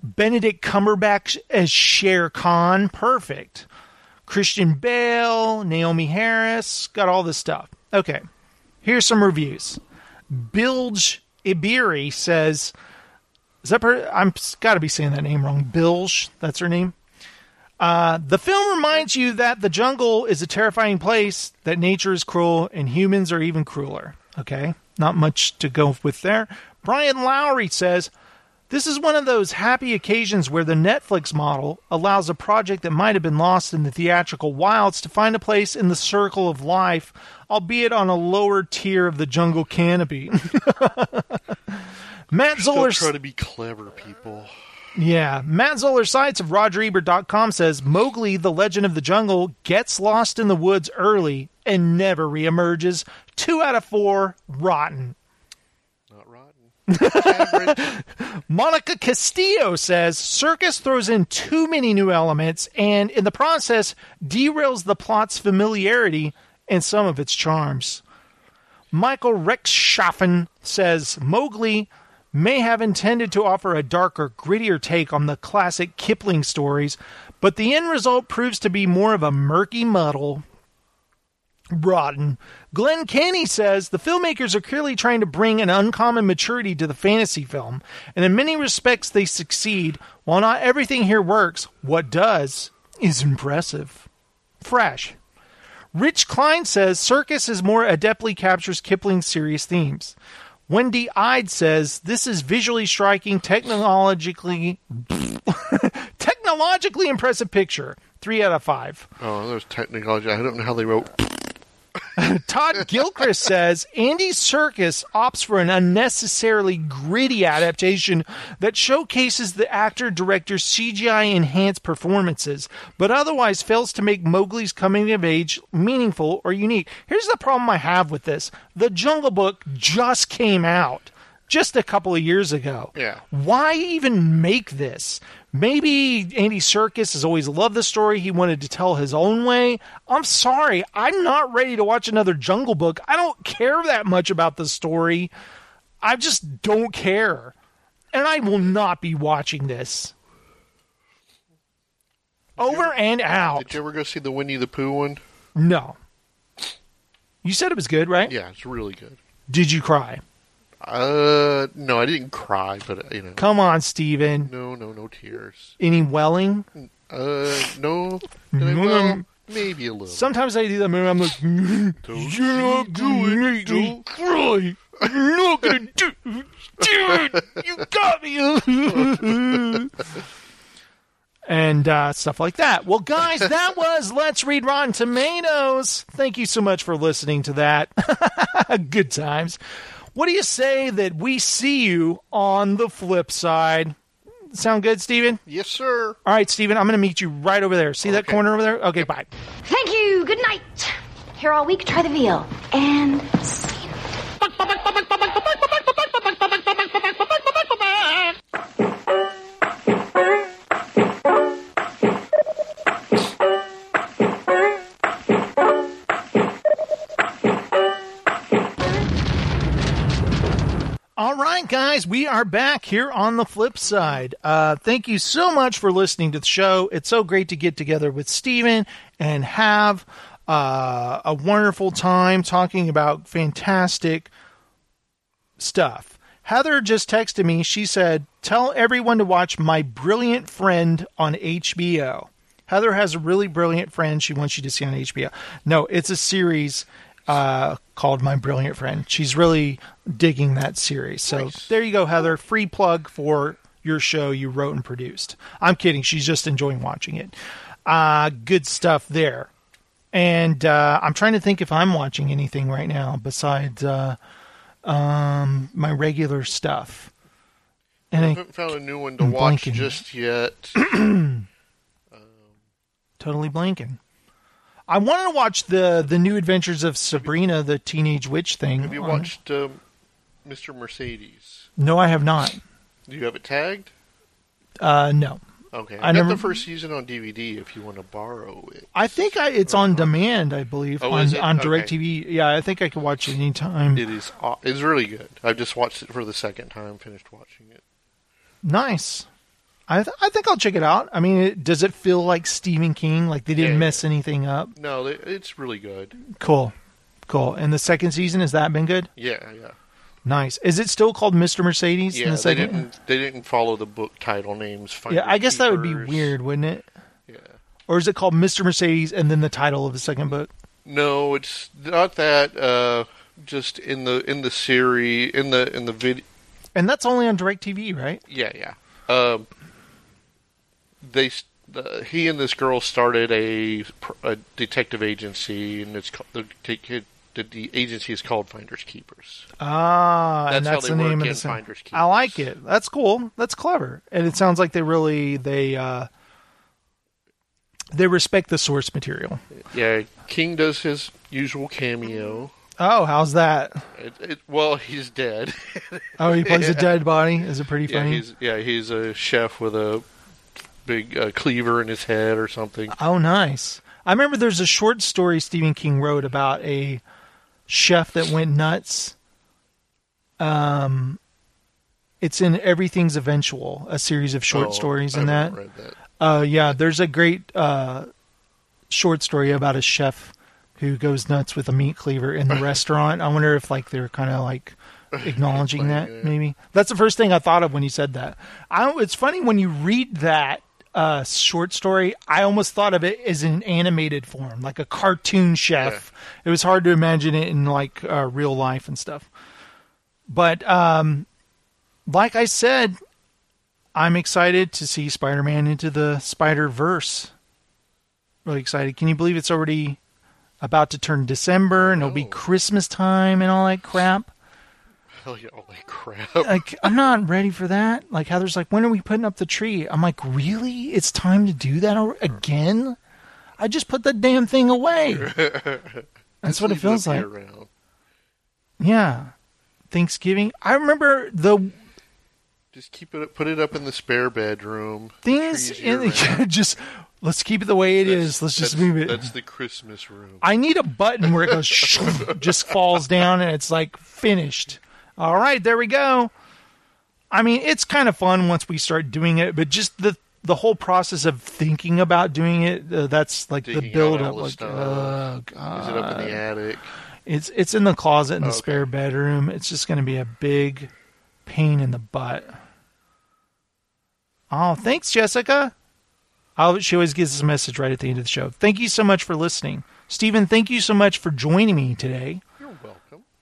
Speaker 2: Benedict Cumberbatch as Shere Khan, perfect. Christian Bale, Naomie Harris, got all this stuff. Okay, here's some reviews. Bilge Ebiri says, "Is that per- I'm got to be saying that name wrong? Bilge, that's her name." Uh, the film reminds you that the jungle is a terrifying place, that nature is cruel, and humans are even crueler. Okay, not much to go with there. Brian Lowry says, This is one of those happy occasions where the Netflix model allows a project that might have been lost in the theatrical wilds to find a place in the circle of life, albeit on a lower tier of the jungle canopy. Matt Zoller
Speaker 3: try to be clever, people.
Speaker 2: Yeah, Matt Zoller Seitz of RogerEbert.com says Mowgli, the Legend of the Jungle, gets lost in the woods early and never reemerges. Two out of four, rotten. Not rotten. Monica Castillo says Serkis throws in too many new elements and, in the process, derails the plot's familiarity and some of its charms. Michael Rex Rechtshaffen says Mowgli may have intended to offer a darker, grittier take on the classic Kipling stories, but the end result proves to be more of a murky muddle. Rotten. Glenn Kenny says the filmmakers are clearly trying to bring an uncommon maturity to the fantasy film, and in many respects they succeed. While not everything here works, what does is impressive. Fresh. Rich Cline says Serkis is more adeptly captures Kipling's serious themes. Wendy Ide says this is visually striking, technologically technologically impressive picture. Three out of five.
Speaker 3: Oh, there's technology. I don't know how they wrote.
Speaker 2: Todd Gilchrist says Andy Serkis opts for an unnecessarily gritty adaptation that showcases the actor director's CGI enhanced performances, but otherwise fails to make Mowgli's coming of age meaningful or unique. Here's the problem I have with this The Jungle Book just came out just a couple of years ago.
Speaker 3: Yeah.
Speaker 2: Why even make this? Maybe Andy Serkis has always loved the story. He wanted to tell his own way. I'm sorry. I'm not ready to watch another Jungle Book. I don't care that much about the story. I just don't care. And I will not be watching this. Over and out.
Speaker 3: Did you ever go see the Winnie the Pooh one?
Speaker 2: No. You said it was good, right?
Speaker 3: Yeah, it's really good.
Speaker 2: Did you cry?
Speaker 3: Uh, no, I didn't cry, but you know.
Speaker 2: Come on, Steven.
Speaker 3: No, no, no tears.
Speaker 2: Any welling?
Speaker 3: Uh, no.
Speaker 2: No,
Speaker 3: well, maybe a little.
Speaker 2: Sometimes I do that. Movie, I'm like, you're not make me cry. You're not gonna do, do it. You got me. and uh, stuff like that. Well, guys, that was Let's Read Rotten Tomatoes. Thank you so much for listening to that. Good times. What do you say that we see you on the flip side? Sound good, Steven?
Speaker 3: Yes, sir.
Speaker 2: All right, Steven, I'm going to meet you right over there. See that corner over there? Okay, bye.
Speaker 5: Thank you. Good night. Here all week, try the veal. And scene.
Speaker 2: All right, guys, we are back here on the flip side. Uh, thank you so much for listening to the show. It's so great to get together with Steven and have uh, a wonderful time talking about fantastic stuff. Heather just texted me. She said, Tell everyone to watch My Brilliant Friend on HBO. Heather has a really brilliant friend she wants you to see on HBO. No, it's a series uh, called My Brilliant Friend. She's really digging that series. So there you go, Heather. Free plug for your show you wrote and produced. I'm kidding. She's just enjoying watching it. Uh, good stuff there. And uh, I'm trying to think if I'm watching anything right now besides uh, um, my regular stuff. And
Speaker 3: I
Speaker 2: I,
Speaker 3: haven't found a new one to
Speaker 2: I'm
Speaker 3: watch
Speaker 2: blanking.
Speaker 3: just yet.
Speaker 2: totally blanking. I wanted to watch the the new adventures of Sabrina, the teenage witch thing.
Speaker 3: Have you watched um, Mr. Mercedes?
Speaker 2: No, I have not.
Speaker 3: Do you have it tagged?
Speaker 2: Uh, no.
Speaker 3: Okay,
Speaker 2: I
Speaker 3: I got
Speaker 2: never-
Speaker 3: the first season on DVD if you want to borrow it.
Speaker 2: I think I, it's on demand. I believe
Speaker 3: Oh,
Speaker 2: on
Speaker 3: is it?
Speaker 2: on
Speaker 3: Okay.
Speaker 2: Directv. Yeah, I think I can watch it anytime.
Speaker 3: It is. It's really good. I've just watched it for the second time. Finished watching it.
Speaker 2: Nice. I th- I think I'll check it out. I mean, it, does it feel like Stephen King? Like they didn't
Speaker 3: Yeah.
Speaker 2: mess anything up?
Speaker 3: No, it's really good.
Speaker 2: Cool, cool. And the second season has that been good?
Speaker 3: Yeah, yeah,
Speaker 2: Nice. Is it still called Mr. Mercedes? in
Speaker 3: yeah.
Speaker 2: the
Speaker 3: They didn't. They didn't follow the book title names.
Speaker 2: yeah, I guess that would be weird, wouldn't it?
Speaker 3: Yeah.
Speaker 2: Or is it called Mr. Mercedes and then the title of the second book?
Speaker 3: No, it's not that. Uh, just in the in the series in the in the video.
Speaker 2: And that's only on Directv, right?
Speaker 3: Yeah, yeah. Um, they he and this girl started a, a detective agency, and it's the, the the agency is called Finders Keepers.
Speaker 2: Ah, and
Speaker 3: That's how
Speaker 2: that's
Speaker 3: they
Speaker 2: the name of the.
Speaker 3: Finders
Speaker 2: I like it. That's cool. That's clever. And it sounds like they really they uh they respect the source material.
Speaker 3: Yeah, King does his usual cameo.
Speaker 2: Oh, how's that?
Speaker 3: It, it, well, he's dead.
Speaker 2: Oh, he plays a dead body. Is it pretty
Speaker 3: Yeah,
Speaker 2: funny?
Speaker 3: he's yeah he's a chef with a big uh, cleaver in his head or something.
Speaker 2: Oh, nice. I remember there's a short story Stephen King wrote about a chef that went nuts. Um, it's in Everything's Eventual, a series of short
Speaker 3: Oh,
Speaker 2: stories in that.
Speaker 3: that.
Speaker 2: Uh, yeah, there's a great uh, short story about a chef who goes nuts with a meat cleaver in the restaurant. I wonder if like they're kind of like acknowledging that maybe. That's the first thing I thought of when you said that. I, it's funny when you read that uh, short story. I almost thought of it as an animated form, like a cartoon chef. It was hard to imagine it in like uh, real life and stuff. But um, like I said, I'm excited to see Spider-Man into the Spider-Verse. Really excited. Can you believe it's already about to turn December and it'll be Christmas time and all that crap?
Speaker 3: Holy crap!
Speaker 2: Like I'm not ready for that. Like Heather's like, when are we putting up the tree? I'm like, really? It's time to do that again? I just put the damn thing away. That's what it feels like.
Speaker 3: around.
Speaker 2: Yeah. Thanksgiving. I remember the
Speaker 3: Just keep it, put it up in the spare bedroom.
Speaker 2: things in
Speaker 3: year-round.
Speaker 2: just let's keep it the way it is. Let's just
Speaker 3: That's-
Speaker 2: move it.
Speaker 3: That's the Christmas room.
Speaker 2: I need a button where it goes just falls down and it's like finished. All right, there we go. I mean, it's kind of fun once we start doing it, but just the the whole process of thinking about doing it, uh, that's like the
Speaker 3: Digging
Speaker 2: build up. Like, oh god,
Speaker 3: Is it up in the attic?
Speaker 2: It's it's in the closet in the
Speaker 3: Okay.
Speaker 2: spare bedroom. It's just going to be a big pain in the butt. Oh, thanks, Jessica. I'll, she always gives us a message right at the end of the show. Thank you so much for listening, Stephen. Thank you so much for joining me today.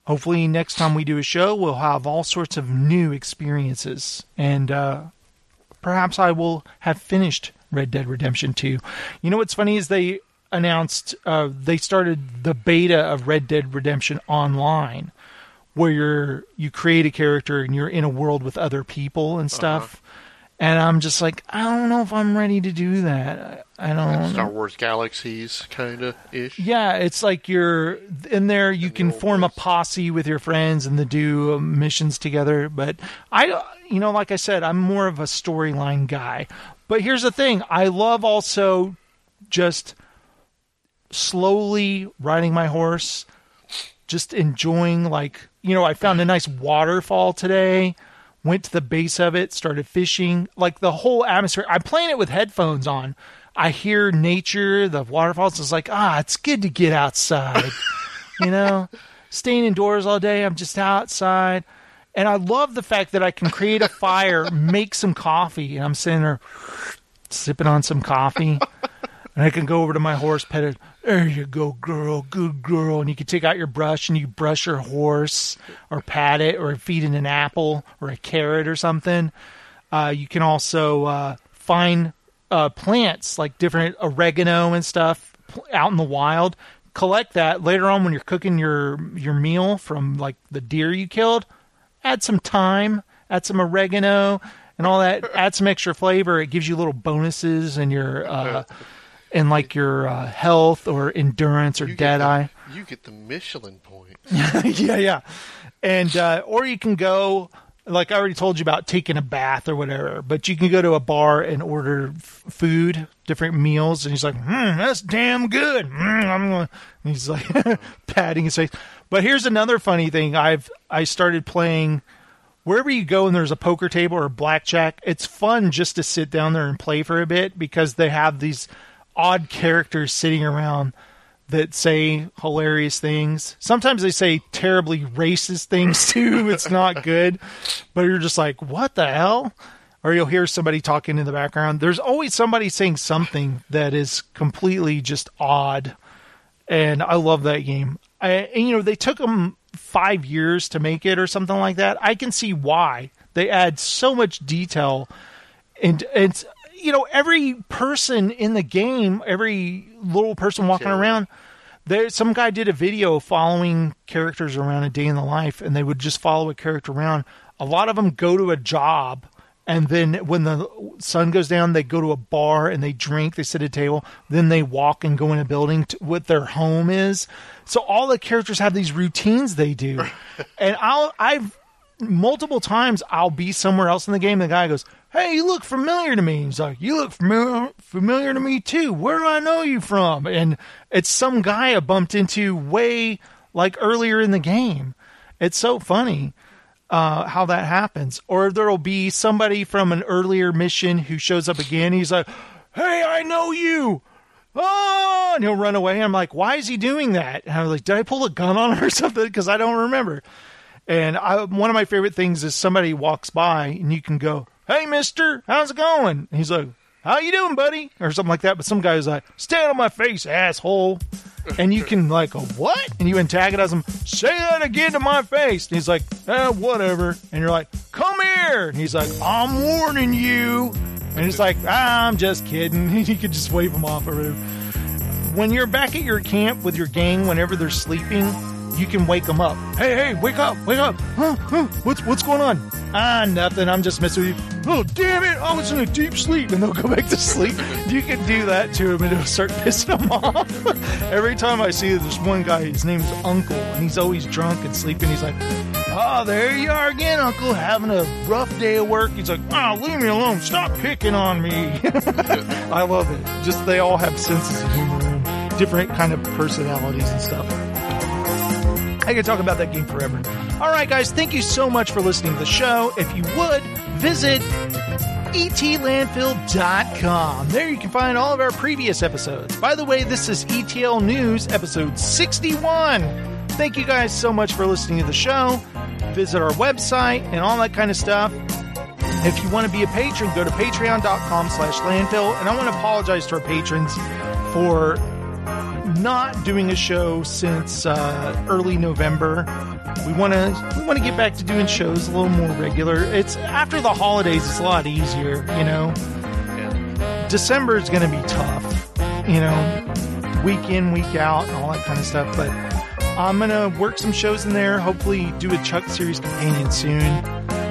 Speaker 2: Hopefully, next time we do a show, we'll have all sorts of new experiences, and uh, perhaps I will have finished Red Dead Redemption 2. You know what's funny is they announced uh, they started the beta of Red Dead Redemption Online, where you're you create a character and you're in a world with other people and stuff. And I'm just like, I don't know if I'm ready to do that. I, I don't. Know Star.
Speaker 3: Wars Galaxies, kind of ish.
Speaker 2: Yeah, it's like you're in there. You can form a posse with your friends and the do uh, missions together. But I, you know, like I said, I'm more of a storyline guy. But here's the thing: I love also just slowly riding my horse, just enjoying. Like you know, I found a nice waterfall today. Went to the base of it, started fishing. Like the whole atmosphere. I'm playing it with headphones on. I hear nature, the waterfalls. It's like, ah, it's good to get outside. you know, staying indoors all day, I'm just outside. And I love the fact that I can create a fire, make some coffee, and I'm sitting there sipping on some coffee. And I can go over to my horse, pet it. There you go, girl, good girl. And you can take out your brush and you brush your horse or pat it or feed it an apple or a carrot or something. Uh, you can also uh, find uh, plants like different oregano and stuff out in the wild. Collect that later on when you're cooking your your meal from like the deer you killed. Add some thyme, add some oregano, and all that. add some extra flavor. It gives you little bonuses and your in like your uh, health or endurance or
Speaker 3: You
Speaker 2: dead eye.
Speaker 3: You get the Michelin point.
Speaker 2: yeah, yeah. And uh, or you can go like I already told you about taking a bath or whatever, but you can go to a bar and order f- food, different meals, and he's like, "Hmm, that's damn good." Mm, I'm gonna. and he's like patting his face. But here's another funny thing. I've I started playing wherever you go and there's a poker table or blackjack. It's fun just to sit down there and play for a bit because they have these odd characters sitting around that say hilarious things. Sometimes they say terribly racist things too. it's not good. But you're just like, what the hell? Or you'll hear somebody talking in the background. There's always somebody saying something that is completely just odd. And I love that game. I, and, you know, they took them five years to make it or something like that. I can see why. They add so much detail and it's you know every person in the game every little person walking around there some guy did a video following characters around a day in the life and they would just follow a character around. A lot of them go to a job and then when the sun goes down they go to a bar and they drink they sit at a table then they walk and go in a building to what their home is. So all the characters have these routines they do. And i'll i've multiple times I'll be somewhere else in the game. And the guy goes, "Hey, you look familiar to me." He's like, "You look familiar familiar to me too. Where do I know you from?" And it's some guy I bumped into way like earlier in the game. It's so funny uh, how that happens. Or there'll be somebody from an earlier mission who shows up again. He's like, "Hey, I know you." Oh, and he'll run away. I'm like, why is he doing that? And I was like, did I pull a gun on him or something? Because I don't remember. And I, one of my favorite things is somebody walks by and you can go, "Hey, Mister, how's it going?" And he's like, "How you doing, buddy?" or something like that. But some guy's like, "Stand on my face, asshole," and you can like, "What?" and you antagonize him. Say that again to my face. And he's like, eh, "Whatever," and you're like, "Come here," and he's like, "I'm warning you," and he's like, "I'm just kidding." you could just wave him off or whatever when you're back at your camp with your gang, whenever they're sleeping, you can wake them up. Hey, hey, wake up, wake up! Huh, huh, what's what's going on? Ah, nothing. I'm just messing with you. Oh, damn it! I was in a deep sleep, and they'll go back to sleep. You can do that to them, and it'll start pissing them off. Every time I see this one guy, his name's Uncle, and he's always drunk and sleeping. He's like, "Oh, there you are again, Uncle, having a rough day of work." He's like, "Oh, leave me alone! Stop picking on me." I love it. Just they all have senses of humor and different kind of personalities and stuff. I could talk about that game forever. All right, guys, thank you so much for listening to the show. If you would, visit etlandfill.com. There you can find all of our previous episodes. By the way, this is ETL News, episode 61. Thank you guys so much for listening to the show. Visit our website and all that kind of stuff. If you want to be a patron, go to patreon.com slash landfill. And I want to apologize to our patrons for not doing a show since uh, early November. We want to we want to get back to doing shows a little more regular. It's after the holidays. It's a lot easier, you know. December is going to be tough, you know, week in week out and all that kind of stuff. But I'm going to work some shows in there. Hopefully, do a Chuck series companion soon.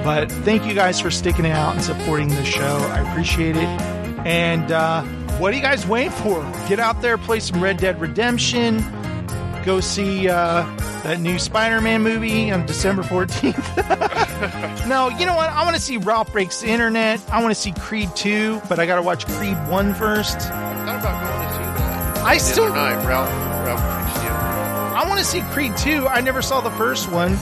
Speaker 2: But thank you guys for sticking out and supporting the show. I appreciate it. And uh, what are you guys waiting for? Get out there, play some Red Dead Redemption. Go see uh, that new Spider-Man movie on December 14th. no, you know what? I want to see Ralph Breaks the Internet. I want to see Creed 2, but I got to watch Creed 1 first.
Speaker 3: thought about going to see that.
Speaker 2: I still-
Speaker 3: night, Ralph, Ralph.
Speaker 2: I want to see Creed 2. I never saw the first one.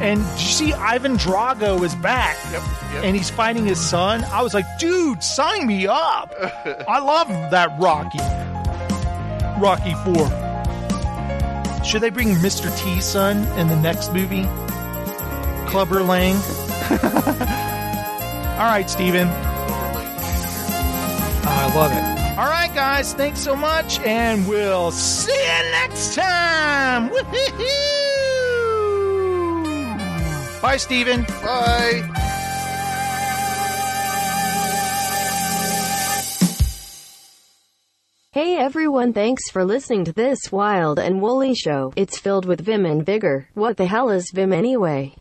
Speaker 2: And did you see Ivan Drago is back?
Speaker 3: Yep, yep.
Speaker 2: And he's fighting his son. I was like, dude, sign me up. I love that Rocky. Rocky 4. Should they bring Mr. T's son in the next movie? Clubber Lang. All right, Steven. Oh, I love it. All right, guys. Thanks so much, and we'll see you next time. Woo-hoo-hoo. Bye, Steven.
Speaker 3: Bye.
Speaker 1: Hey everyone, thanks for listening to this wild and woolly show. It's filled with vim and vigor. What the hell is vim anyway?